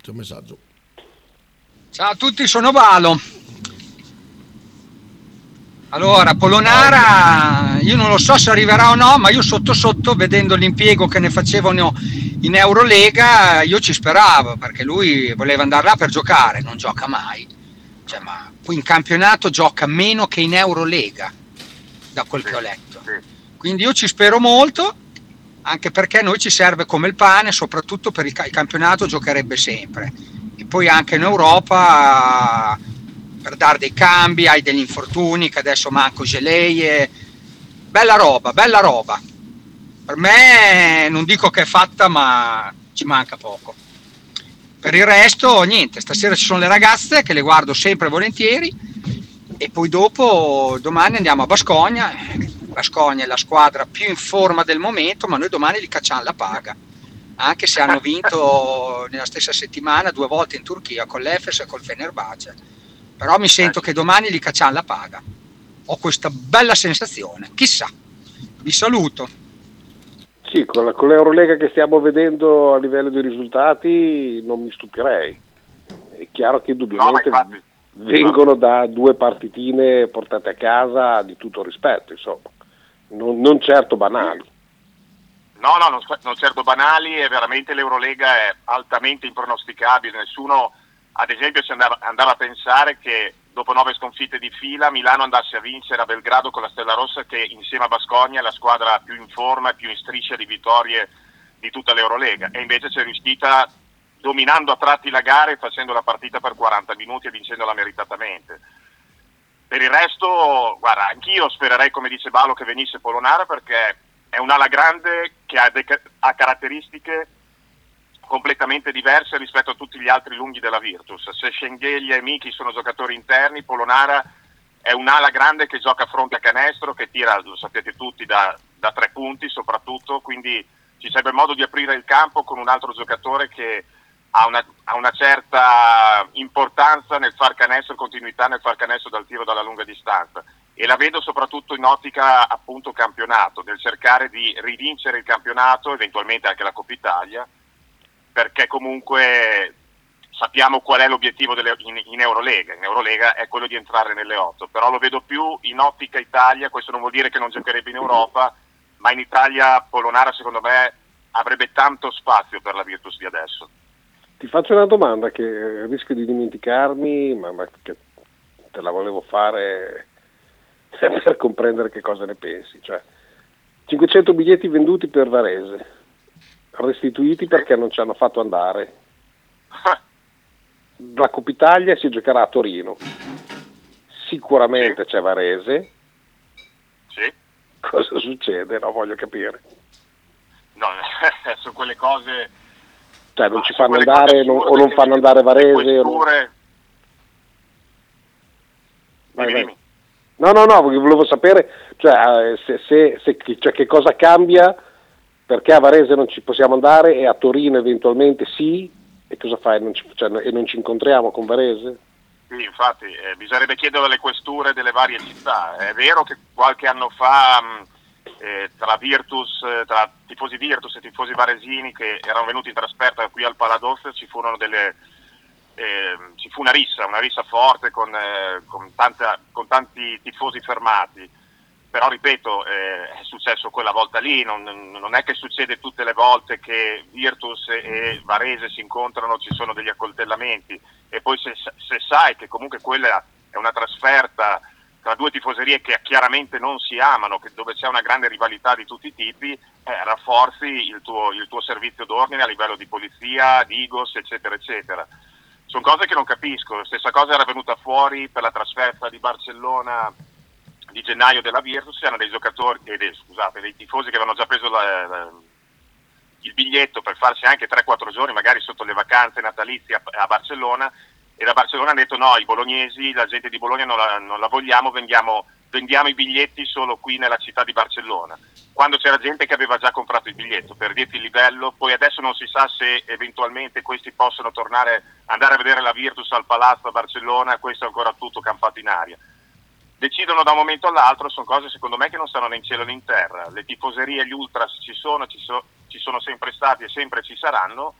c'è un messaggio. Ciao a tutti, sono Valo. Allora, Polonara, io non lo so se arriverà o no, ma io sotto sotto, vedendo l'impiego che ne facevano in Eurolega, io ci speravo, perché lui voleva andare là per giocare, non gioca mai. Cioè, ma poi in campionato gioca meno che in Eurolega, da quel che ho letto. Quindi io ci spero molto, anche perché noi ci serve come il pane, soprattutto per il, il campionato giocherebbe sempre. E poi anche in Europa per dare dei cambi, hai degli infortuni che adesso manco Geleie. Bella roba, bella roba. Per me non dico che è fatta, ma ci manca poco. Per il resto, niente, stasera ci sono le ragazze che le guardo sempre volentieri e poi dopo domani andiamo a Bascogna. Bascogna è la squadra più in forma del momento, ma noi domani li cacciamo la paga. Anche se hanno vinto (laughs) nella stessa settimana due volte in Turchia con l'Efes e col Fenerbahce. Però mi sento che domani li cacciamo la paga. Ho questa bella sensazione. Chissà. Vi saluto. Sì, con, la- con l'Eurolega che stiamo vedendo a livello di risultati non mi stupirei. È chiaro che indubbiamente vengono da due partitine portate a casa di tutto rispetto, insomma, non, non certo banali. No, no, non, non certo banali e veramente l'Eurolega è altamente impronosticabile. Nessuno, ad esempio, si andava, andava a pensare che dopo nove sconfitte di fila Milano andasse a vincere a Belgrado con la Stella Rossa che insieme a Bascogna è la squadra più in forma e più in striscia di vittorie di tutta l'Eurolega e invece c'è riuscita dominando a tratti la gara e facendo la partita per 40 minuti e vincendola meritatamente. Per il resto, guarda, anch'io spererei, come dice Balo, che venisse Polonara perché è un'ala grande che ha, de- ha caratteristiche completamente diverse rispetto a tutti gli altri lunghi della Virtus. Se Schengelia e Miki sono giocatori interni, Polonara è un'ala grande che gioca a fronte a canestro, che tira, lo sapete tutti, da, da tre punti soprattutto, quindi ci sarebbe modo di aprire il campo con un altro giocatore che ha una, ha una certa importanza nel far canestro, continuità nel far canestro dal tiro dalla lunga distanza e la vedo soprattutto in ottica appunto campionato, nel cercare di rivincere il campionato, eventualmente anche la Coppa Italia, perché comunque sappiamo qual è l'obiettivo delle- in, in Eurolega. In Eurolega è quello di entrare nelle otto, però lo vedo più in ottica Italia, questo non vuol dire che non giocherebbe in Europa, ma in Italia Polonara secondo me avrebbe tanto spazio per la Virtus di adesso. Ti faccio una domanda che eh, rischio di dimenticarmi, ma, ma che te la volevo fare (laughs) per comprendere che cosa ne pensi. Cioè, 500 biglietti venduti per Varese, restituiti perché non ci hanno fatto andare. (laughs) La Coppa Italia si giocherà a Torino. Sicuramente c'è Varese. Sì. Cosa succede? No, voglio capire. No, (laughs) su quelle cose Cioè, non ci fanno andare non- o non fanno andare Varese. o non- questure- Vai, vai. No, no, no, volevo sapere cioè, eh, se, se- se- cioè, che cosa cambia, perché a Varese non ci possiamo andare e a Torino eventualmente sì, e cosa fai? Non ci, cioè, e non ci incontriamo con Varese? Sì, infatti, eh, bisognerebbe chiedere alle questure delle varie città. È vero che qualche anno fa mh, eh, tra Virtus, eh, tra tifosi Virtus e tifosi varesini che erano venuti in trasferta qui al Paladozzo ci furono delle eh, ci fu una rissa, una rissa forte con, eh, con tanta- con tanti tifosi fermati. Però ripeto, eh, è successo quella volta lì, non, non è che succede tutte le volte che Virtus e, e Varese si incontrano, ci sono degli accoltellamenti e poi se, se sai che comunque quella è una trasferta tra due tifoserie che chiaramente non si amano, dove c'è una grande rivalità di tutti i tipi, eh, rafforzi il tuo, il tuo servizio d'ordine a livello di polizia, Digos, eccetera, eccetera. Sono cose che non capisco. Stessa cosa era venuta fuori per la trasferta di Barcellona di gennaio della Virtus, c'erano dei giocatori, eh, scusate, dei tifosi che avevano già preso la- la- il biglietto per farsi anche 3-4 giorni, magari sotto le vacanze natalizie a, a Barcellona, e da Barcellona hanno detto no, i bolognesi, la gente di Bologna non la, non la vogliamo, vendiamo, vendiamo i biglietti solo qui nella città di Barcellona. Quando c'era gente che aveva già comprato il biglietto, per dirti il livello, poi adesso non si sa se eventualmente questi possono tornare, andare a vedere la Virtus al Palazzo a Barcellona, questo è ancora tutto campato in aria decidono da un momento all'altro, sono cose secondo me che non stanno né in cielo né in terra. Le tifoserie, gli ultras ci sono, ci, so- ci sono sempre stati e sempre ci saranno.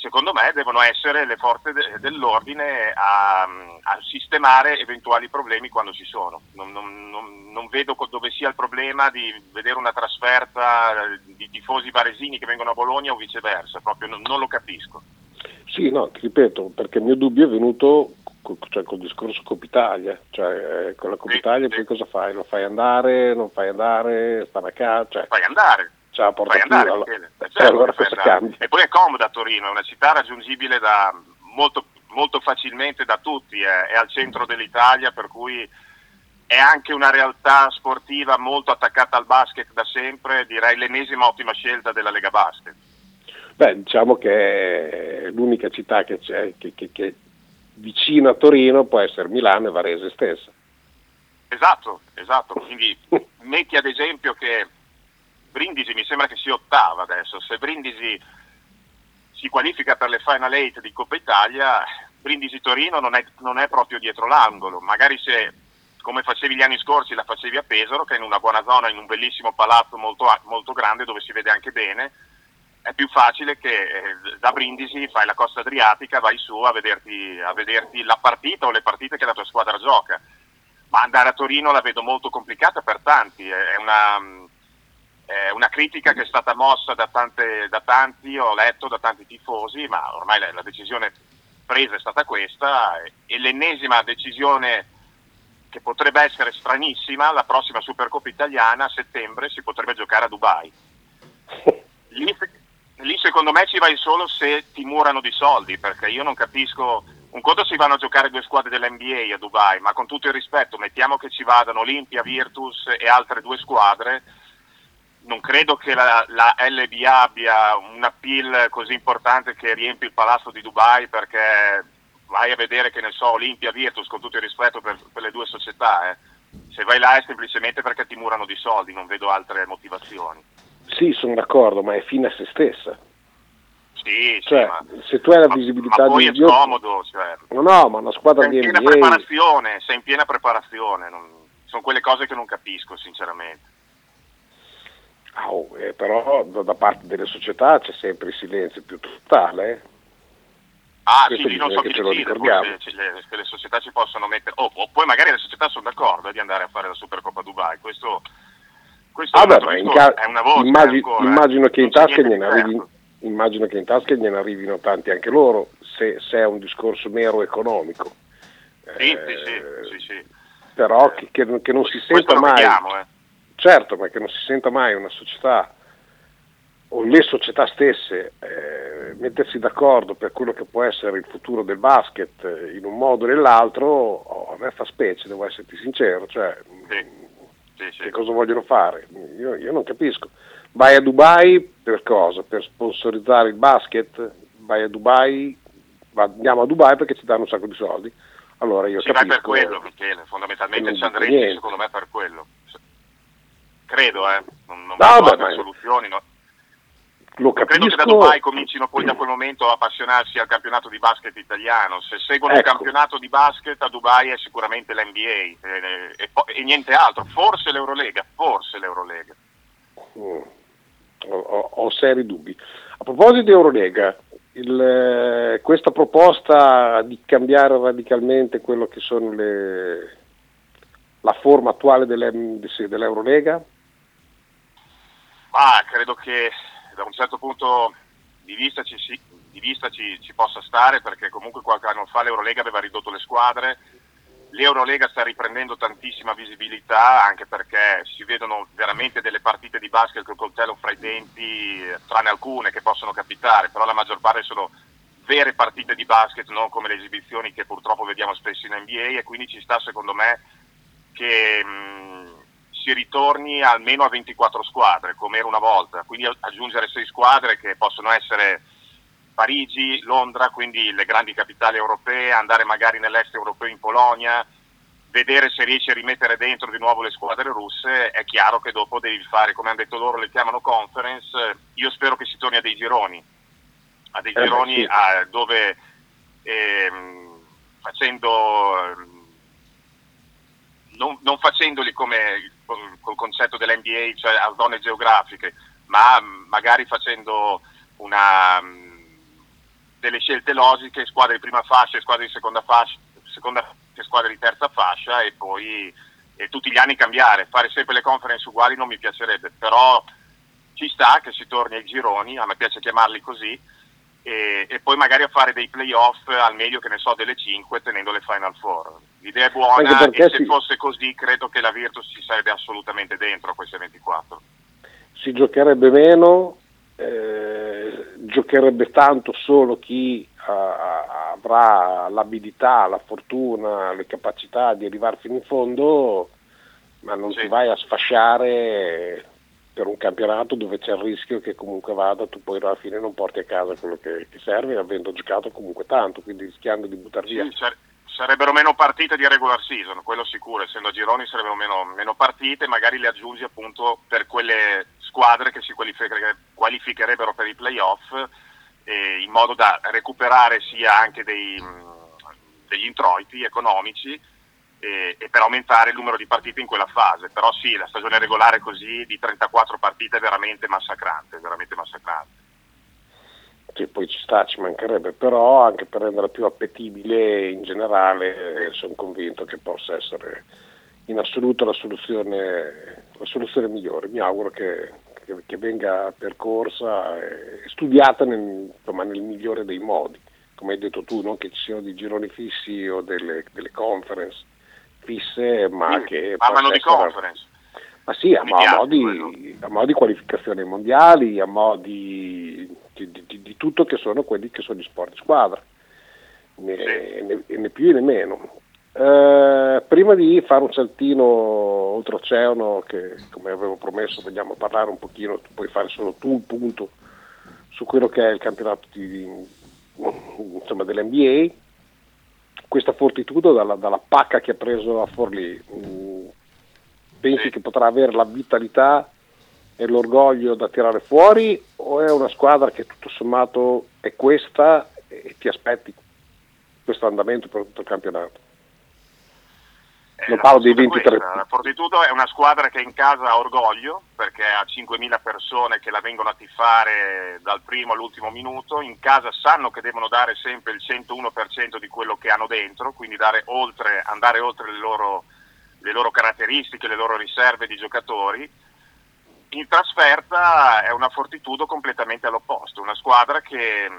Secondo me devono essere le forze de- dell'ordine a, a sistemare eventuali problemi quando ci sono. Non, non- non- non vedo dove sia il problema di vedere una trasferta eh, di tifosi varesini che vengono a Bologna o viceversa, proprio non- lo capisco. Sì, no, ti ripeto, perché il mio dubbio è venuto cioè, col discorso Coppa Italia, cioè eh, con la Coppa Italia poi cosa fai? Lo fai andare, non fai andare, stare a casa, cioè, Fai andare. Porta Fai più, andare, Michele. eh, Certo allora cosa cambia? E poi è comoda Torino, è una città raggiungibile da molto, molto facilmente da tutti, è, è al centro dell'Italia, per cui è anche una realtà sportiva molto attaccata al basket da sempre, direi l'ennesima ottima scelta della Lega Basket. Beh, diciamo che è l'unica città che c'è, che, che- che vicino a Torino può essere Milano e Varese stessa. Esatto, esatto. Quindi metti ad esempio che Brindisi mi sembra che sia ottava adesso. Se Brindisi si qualifica per le Final 8 di Coppa Italia, Brindisi-Torino non è, non è proprio dietro l'angolo. Magari se, come facevi gli anni scorsi, la facevi a Pesaro, che è in una buona zona, in un bellissimo palazzo molto, molto grande dove si vede anche bene, è più facile che eh, da Brindisi fai la costa adriatica, vai su a vederti, a vederti la partita o le partite che la tua squadra gioca. Ma andare a Torino la vedo molto complicata per tanti, è una, è una critica che è stata mossa da, tante- da tanti, ho letto da tanti tifosi, ma ormai la, la decisione presa è stata questa e, e l'ennesima decisione che potrebbe essere stranissima, la prossima Supercoppa italiana a settembre si potrebbe giocare a Dubai. Lì, lì secondo me ci vai solo se ti murano di soldi, perché io non capisco, un conto si vanno a giocare due squadre dell'NBA a Dubai, ma con tutto il rispetto, mettiamo che ci vadano Olimpia, Virtus e altre due squadre, non credo che la, la LBA abbia un appeal così importante che riempi il palazzo di Dubai perché vai a vedere che ne so Olimpia Virtus con tutto il rispetto per, per le due società eh. se vai là è semplicemente perché ti murano di soldi non vedo altre motivazioni Sì, sono d'accordo, ma è fine a se stessa. sì, Cioè, sì ma, se tu hai la ma visibilità poi di è io- scomodo cioè, No, no, ma una squadra sei di in piena NBA preparazione sei in piena preparazione non- sono quelle cose che non capisco sinceramente oh, eh, però da, parte delle società c'è sempre il silenzio più totale. eh. Ah, Questo sì, non so che ce lo ricordiamo. le, se le società ci possono mettere, oh, o poi magari le società sono d'accordo eh, di andare a fare la Supercoppa Dubai, questo, questo Ah, beh, discorso, ca- è una voce immagi- ancora, eh. immagino, che di certo. arrivi- immagino che in tasca gliene arrivino tanti anche loro, se, se è un discorso mero economico. Sì, Eh, sì, sì, sì, sì. Però che, che- che non si senta lo mai, vediamo, eh. Certo, ma che non si senta mai una società o le società stesse eh, mettersi d'accordo per quello che può essere il futuro del basket eh, in un modo o nell'altro, oh, a me fa specie, devo esserti sincero, cioè che cosa vogliono fare? Io, io non capisco. Vai a Dubai per cosa? Per sponsorizzare il basket? Vai a Dubai, andiamo a Dubai perché ci danno un sacco di soldi. Allora io vai capisco. per quello, Michele, fondamentalmente ci andresti secondo me per quello. Credo, eh, non, non No, beh, ma- soluzioni. no. Lo Credo che da. Dubai comincino poi da quel momento a appassionarsi al campionato di basket italiano. Se seguono Ecco. il campionato di basket a Dubai è sicuramente l'NBA eh, e, po- e niente altro, forse l'Eurolega, forse l'Eurolega. Mm. Ho, ho- seri dubbi. A proposito di Eurolega, il, eh, questa proposta di cambiare radicalmente quello che sono le, la forma attuale delle- dell'Eurolega, Ma credo che da un certo punto di vista ci, di vista ci- ci possa stare perché comunque qualche anno fa l'Eurolega aveva ridotto le squadre, l'Eurolega sta riprendendo tantissima visibilità anche perché si vedono veramente delle partite di basket col coltello fra i denti, tranne alcune che possono capitare, però la maggior parte sono vere partite di basket, non come le esibizioni che purtroppo vediamo spesso in NBA e quindi ci sta secondo me che mh, si ritorni almeno a 24 squadre come era una volta, quindi aggiungere 6 squadre che possono essere Parigi, Londra, quindi le grandi capitali europee, andare magari nell'est europeo in Polonia, vedere se riesci a rimettere dentro di nuovo le squadre russe, è chiaro che dopo devi fare, come hanno detto loro, le chiamano conference, io spero che si torni a dei gironi, a dei Eh gironi sì. a- dove ehm, facendo ehm, non, non facendoli come col, concetto dell'NBA, cioè a zone geografiche, ma magari facendo una, mh, delle scelte logiche, squadre di prima fascia squadre di seconda fascia, seconda squadre di terza fascia e poi e tutti gli anni cambiare, fare sempre le conference uguali non mi piacerebbe, però ci sta che si torni ai gironi, a me piace chiamarli così, e, e poi magari a fare dei playoff al meglio che ne so delle 5 tenendo le Final Four. L'idea è buona e se si- fosse così credo che la Virtus ci sarebbe assolutamente dentro a queste 24. si giocherebbe meno, eh, giocherebbe tanto solo chi ah, avrà l'abilità, la fortuna, le capacità di arrivare fino in fondo, ma non ti vai a sfasciare per un campionato dove c'è il rischio che comunque vada, tu poi alla fine non porti a casa quello che, che serve, avendo giocato comunque tanto, quindi rischiando di buttare via. Sì, sare- sarebbero meno partite di regular season, quello sicuro, essendo a gironi sarebbero meno, meno partite, magari le aggiungi appunto per quelle squadre che si qualifiche- qualificherebbero per i playoff, eh, in modo da recuperare sia anche dei, degli introiti economici e, e per aumentare il numero di partite in quella fase. Però sì, la stagione regolare così di 34 partite è veramente massacrante, veramente massacrante. Sì, poi ci sta, ci mancherebbe, però anche per renderla più appetibile in generale eh, sono convinto che possa essere in assoluto la soluzione, la soluzione migliore. Mi auguro che, che- che venga percorsa e studiata nel, insomma, nel migliore dei modi, come hai detto tu, non che ci siano dei gironi fissi o delle, delle conference fisse, ma che Parlano di conference. ma sì, a, mo- modi, a mo' di qualificazione mondiali, a mo' di, tutto che sono quelli che sono gli sport di squadra, né, né- né più né meno. Eh, prima di fare un saltino oltreoceano, che come avevo promesso vogliamo parlare un pochino, tu puoi fare solo tu un punto su quello che è il campionato di, insomma, dell'NBA, questa fortitudo dalla, dalla pacca che ha preso a Forlì, mm, pensi che potrà avere la vitalità e l'orgoglio da tirare fuori o è una squadra che tutto sommato è questa e ti aspetti questo andamento per tutto il campionato? Eh, non parlo dei è 23. questa. La Fortitudo è una squadra che in casa ha orgoglio perché ha 5.000 persone che la vengono a tifare dal primo all'ultimo minuto, in casa sanno che devono dare sempre il 101% di quello che hanno dentro, quindi dare oltre, andare oltre le loro, le loro caratteristiche, le loro riserve di giocatori. In trasferta è una Fortitudo completamente all'opposto, una squadra che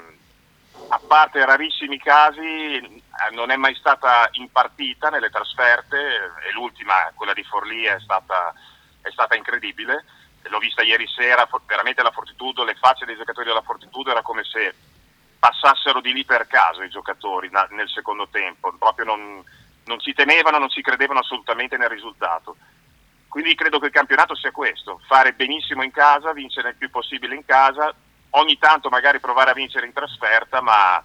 a parte rarissimi casi non è mai stata impartita nelle trasferte e l'ultima, quella di Forlì, è stata, è stata incredibile. L'ho vista ieri sera, veramente la Fortitudo, le facce dei giocatori della Fortitudo era come se passassero di lì per caso i giocatori nel secondo tempo, proprio non, non ci tenevano, non ci credevano assolutamente nel risultato. Quindi credo che il campionato sia questo, fare benissimo in casa, vincere il più possibile in casa, ogni tanto magari provare a vincere in trasferta, ma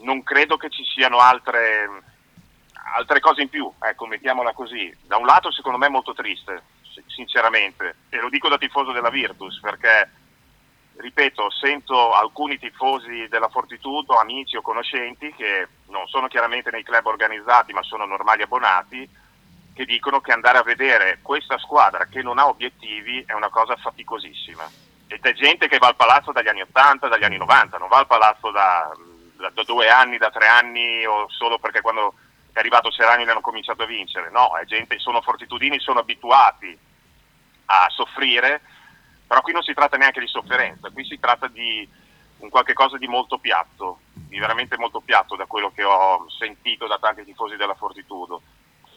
non credo che ci siano altre, altre cose in più, ecco, mettiamola così. Da un lato secondo me è molto triste, si- sinceramente, e lo dico da tifoso della Virtus, perché, ripeto, sento alcuni tifosi della Fortitudo, amici o conoscenti, che non sono chiaramente nei club organizzati, ma sono normali abbonati, che dicono che andare a vedere questa squadra che non ha obiettivi è una cosa faticosissima. Ed è gente che va al palazzo dagli anni 80, dagli anni 90, non va al palazzo da, da- da due anni, da tre anni o solo perché quando è arrivato Serrani le hanno cominciato a vincere. No, è gente, sono fortitudini, sono abituati a soffrire, però qui non si tratta neanche di sofferenza, qui si tratta di un qualche cosa di molto piatto, di veramente molto piatto da quello che ho sentito da tanti tifosi della Fortitudo.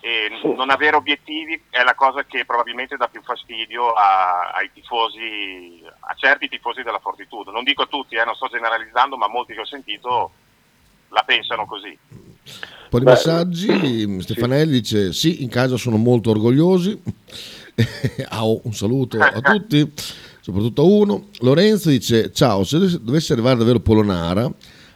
E non avere obiettivi è la cosa che probabilmente dà più fastidio a- ai tifosi, a certi tifosi della Fortitudo. Non dico a tutti, eh, non sto generalizzando, ma molti che ho sentito la pensano così. Un po' di messaggi, Stefanelli dice sì, in casa sono molto orgogliosi, (laughs) Ah, oh, un saluto a (laughs) tutti, soprattutto a uno. Lorenzo dice ciao, se dovesse arrivare davvero Polonara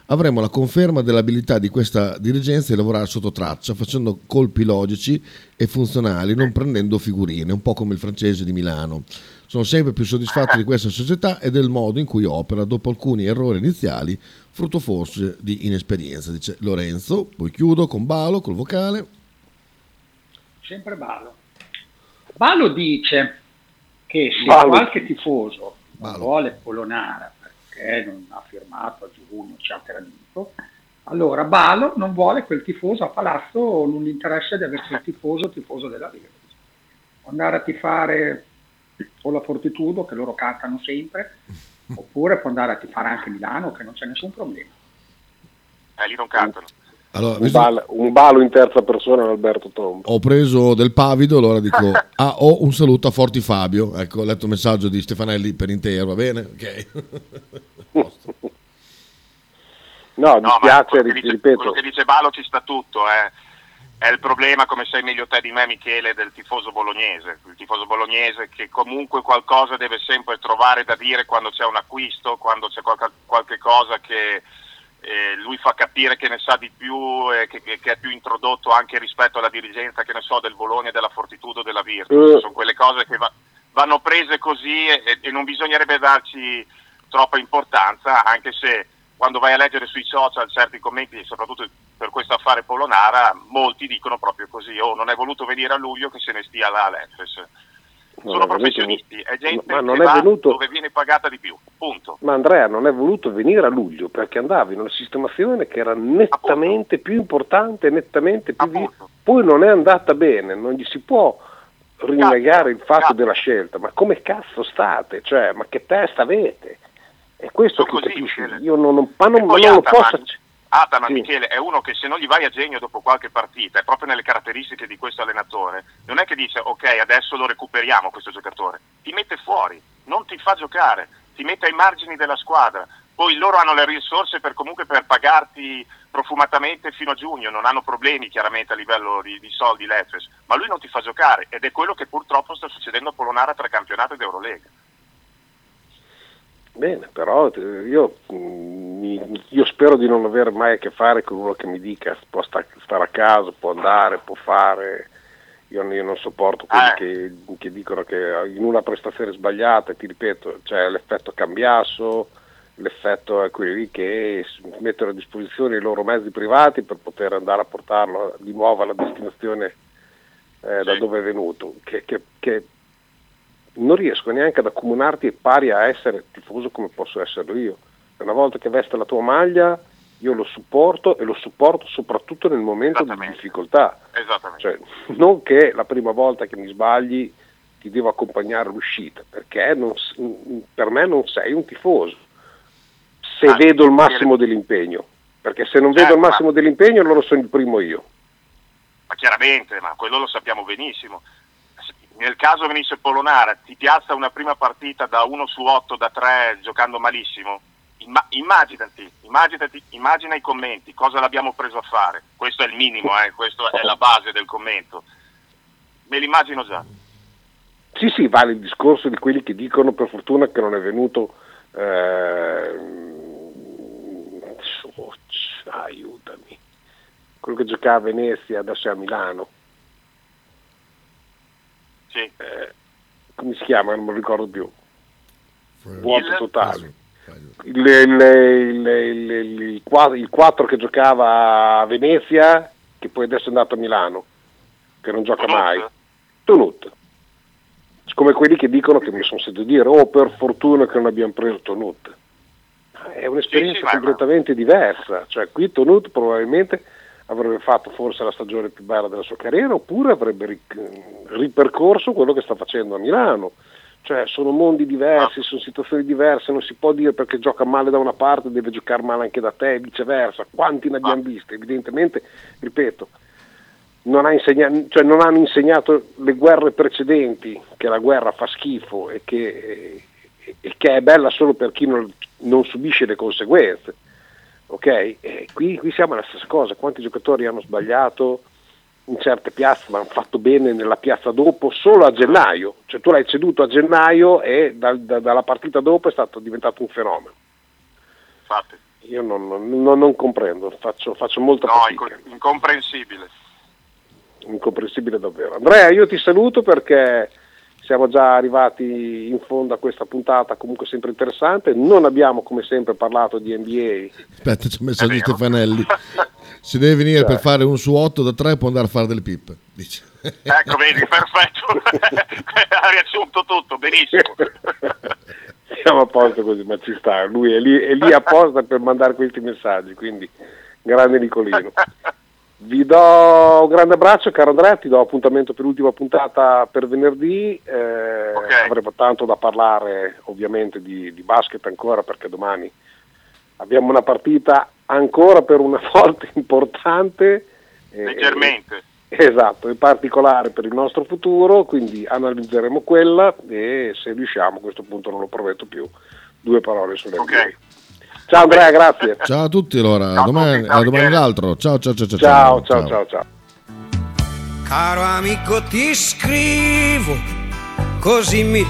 avremo la conferma dell'abilità di questa dirigenza di lavorare sotto traccia, facendo colpi logici e funzionali, non prendendo figurine, un po' come il francese di Milano. Sono sempre più soddisfatto di questa società e del modo in cui opera dopo alcuni errori iniziali, frutto forse di inesperienza, dice Lorenzo. Poi chiudo con Balo, col vocale. Sempre Balo. Balo dice che se Balo. qualche tifoso non vuole Polonara perché non ha firmato a giugno, eccetera, dico, allora Balo non vuole quel tifoso a palazzo, non gli interessa di avere quel tifoso, tifoso della. Può andare a tifare o la Fortitudo, che loro cantano sempre, oppure può andare a tifare anche Milano, che non c'è nessun problema. Eh, lì non cantano. Allora, Un, bal- un balo in terza persona ad Alberto Tomba. ho preso del pavido, allora dico (laughs) ah, ho un saluto a Forti Fabio. Ecco, ho letto il messaggio di Stefanelli per intero, va bene? Ok. (laughs) No, mi No, ma spiace, quello che, ri- dice, ripeto, quello che dice Balo ci sta tutto, eh. è il problema, come sai meglio te di me Michele, del tifoso bolognese, il tifoso bolognese che comunque qualcosa deve sempre trovare da dire quando c'è un acquisto, quando c'è qualche, qualche cosa che eh, lui fa capire che ne sa di più e che, che- che è più introdotto anche rispetto alla dirigenza, che ne so, del Bologna, della Fortitudo, della Virtus, Eh. sono quelle cose che va- vanno prese così e, e non bisognerebbe darci troppa importanza, anche se quando vai a leggere sui social certi commenti, soprattutto per questo affare Polonara, molti dicono proprio così, oh non è voluto venire a luglio che se ne stia là all'Efes. Non Sono professionisti, è gente ma non che è venuto- dove viene pagata di più, punto. ma Andrea non è voluto venire a luglio perché andava in una sistemazione che era nettamente più importante, nettamente più vi- poi non è andata bene, non gli si può rinnegare il fatto della scelta, ma come cazzo state? Cioè, ma che testa avete? È questo che capisci? Io non, non- ma non, E non lo posso... Ataman, Sì. Michele, è uno che se non gli vai a genio dopo qualche partita, è proprio nelle caratteristiche di questo allenatore, non è che dice ok adesso lo recuperiamo questo giocatore, ti mette fuori, non ti fa giocare, ti mette ai margini della squadra, poi loro hanno le risorse per comunque per pagarti profumatamente fino a giugno, non hanno problemi chiaramente a livello di, di soldi l'Efes, ma lui non ti fa giocare ed è quello che purtroppo sta succedendo a Polonara tra campionato ed Eurolega. Bene, però eh, io, mm, io spero di non avere mai a che fare con uno che mi dica può sta- stare a casa, può andare, può fare. Io, io non sopporto quelli che, che dicono che in una prestazione sbagliata, ti ripeto, c'è l'effetto cambiasso, l'effetto è quelli che mettono a disposizione i loro mezzi privati per poter andare a portarlo di nuovo alla destinazione eh, da dove è venuto, che, che- che non riesco neanche ad accomunarti pari a essere tifoso come posso esserlo io. Una volta che veste la tua maglia, io lo supporto e lo supporto soprattutto nel momento di difficoltà. Esattamente. Cioè, non che la prima volta che mi sbagli ti devo accompagnare all'uscita, perché non s- per me non sei un tifoso. Se Ah, vedo il massimo dell'impegno, perché se non vedo il massimo dell'impegno allora sono il primo io. Ma chiaramente, ma quello lo sappiamo benissimo. Nel caso venisse Polonara, ti piazza una prima partita da 1 su 8, da 3, giocando malissimo. Imma- immaginati, immaginati, immagina i commenti, cosa l'abbiamo preso a fare. Questo è il minimo, eh, questa è la base del commento. Me l'immagino già. Sì, sì, vale il discorso di quelli che dicono per fortuna che non è venuto... Soc- aiutami. Quello che giocava a Venezia adesso è a Milano. Sì. Eh, come si chiama? Non me lo ricordo più. Vuoto totale. Il, il, il, il, il, il qua- il 4 che giocava a Venezia, che poi adesso è andato a Milano, che non gioca mai. Tonut. Come quelli che dicono che mi sono sentito dire, oh per fortuna che non abbiamo preso Tonut. È un'esperienza completamente diversa. Cioè qui Tonut probabilmente avrebbe fatto forse la stagione più bella della sua carriera oppure avrebbe ri- ripercorso quello che sta facendo a Milano. Cioè sono mondi diversi, sono situazioni diverse, non si può dire perché gioca male da una parte deve giocare male anche da te e viceversa. Quanti ne abbiamo visti? Evidentemente, ripeto, non, ha insegna- cioè non hanno insegnato le guerre precedenti, che la guerra fa schifo e che, e che è bella solo per chi non, non subisce le conseguenze. Ok? E qui, qui siamo alla stessa cosa, quanti giocatori hanno sbagliato in certe piazze ma hanno fatto bene nella piazza dopo solo a gennaio, cioè tu l'hai ceduto a gennaio e dal- da- dalla partita dopo è stato diventato un fenomeno. Infatti. Io non, non- non comprendo, faccio, faccio molta No, fatica. inco- incomprensibile. incomprensibile davvero. Andrea, io ti saluto perché siamo già arrivati in fondo a questa puntata, comunque sempre interessante. Non abbiamo come sempre parlato di NBA. Aspetta, ci ho messo gli Stefanelli. Se deve venire Cioè. per fare un su 8 da 3 può andare a fare delle pippe. Dice. Ecco, vedi, perfetto. (laughs) ha riassunto tutto, benissimo. Siamo a posto così, ma ci sta. Lui è lì, è lì apposta per mandare questi messaggi, quindi grande Nicolino. Vi do un grande abbraccio, caro Andrea, ti do appuntamento per l'ultima puntata per venerdì. Eh, Avremo tanto da parlare ovviamente di, di basket ancora perché domani abbiamo una partita ancora per una (laughs) volta importante. eh, Leggermente. Esatto, in particolare per il nostro futuro, quindi analizzeremo quella e se riusciamo a questo punto non lo prometto più, due parole sulle NBA. Ciao Andrea, grazie. Ciao a tutti allora, a domani, a domani l'altro. Ciao ciao ciao ciao. Ciao, ciao, ciao, ciao. Caro amico ti scrivo, così mi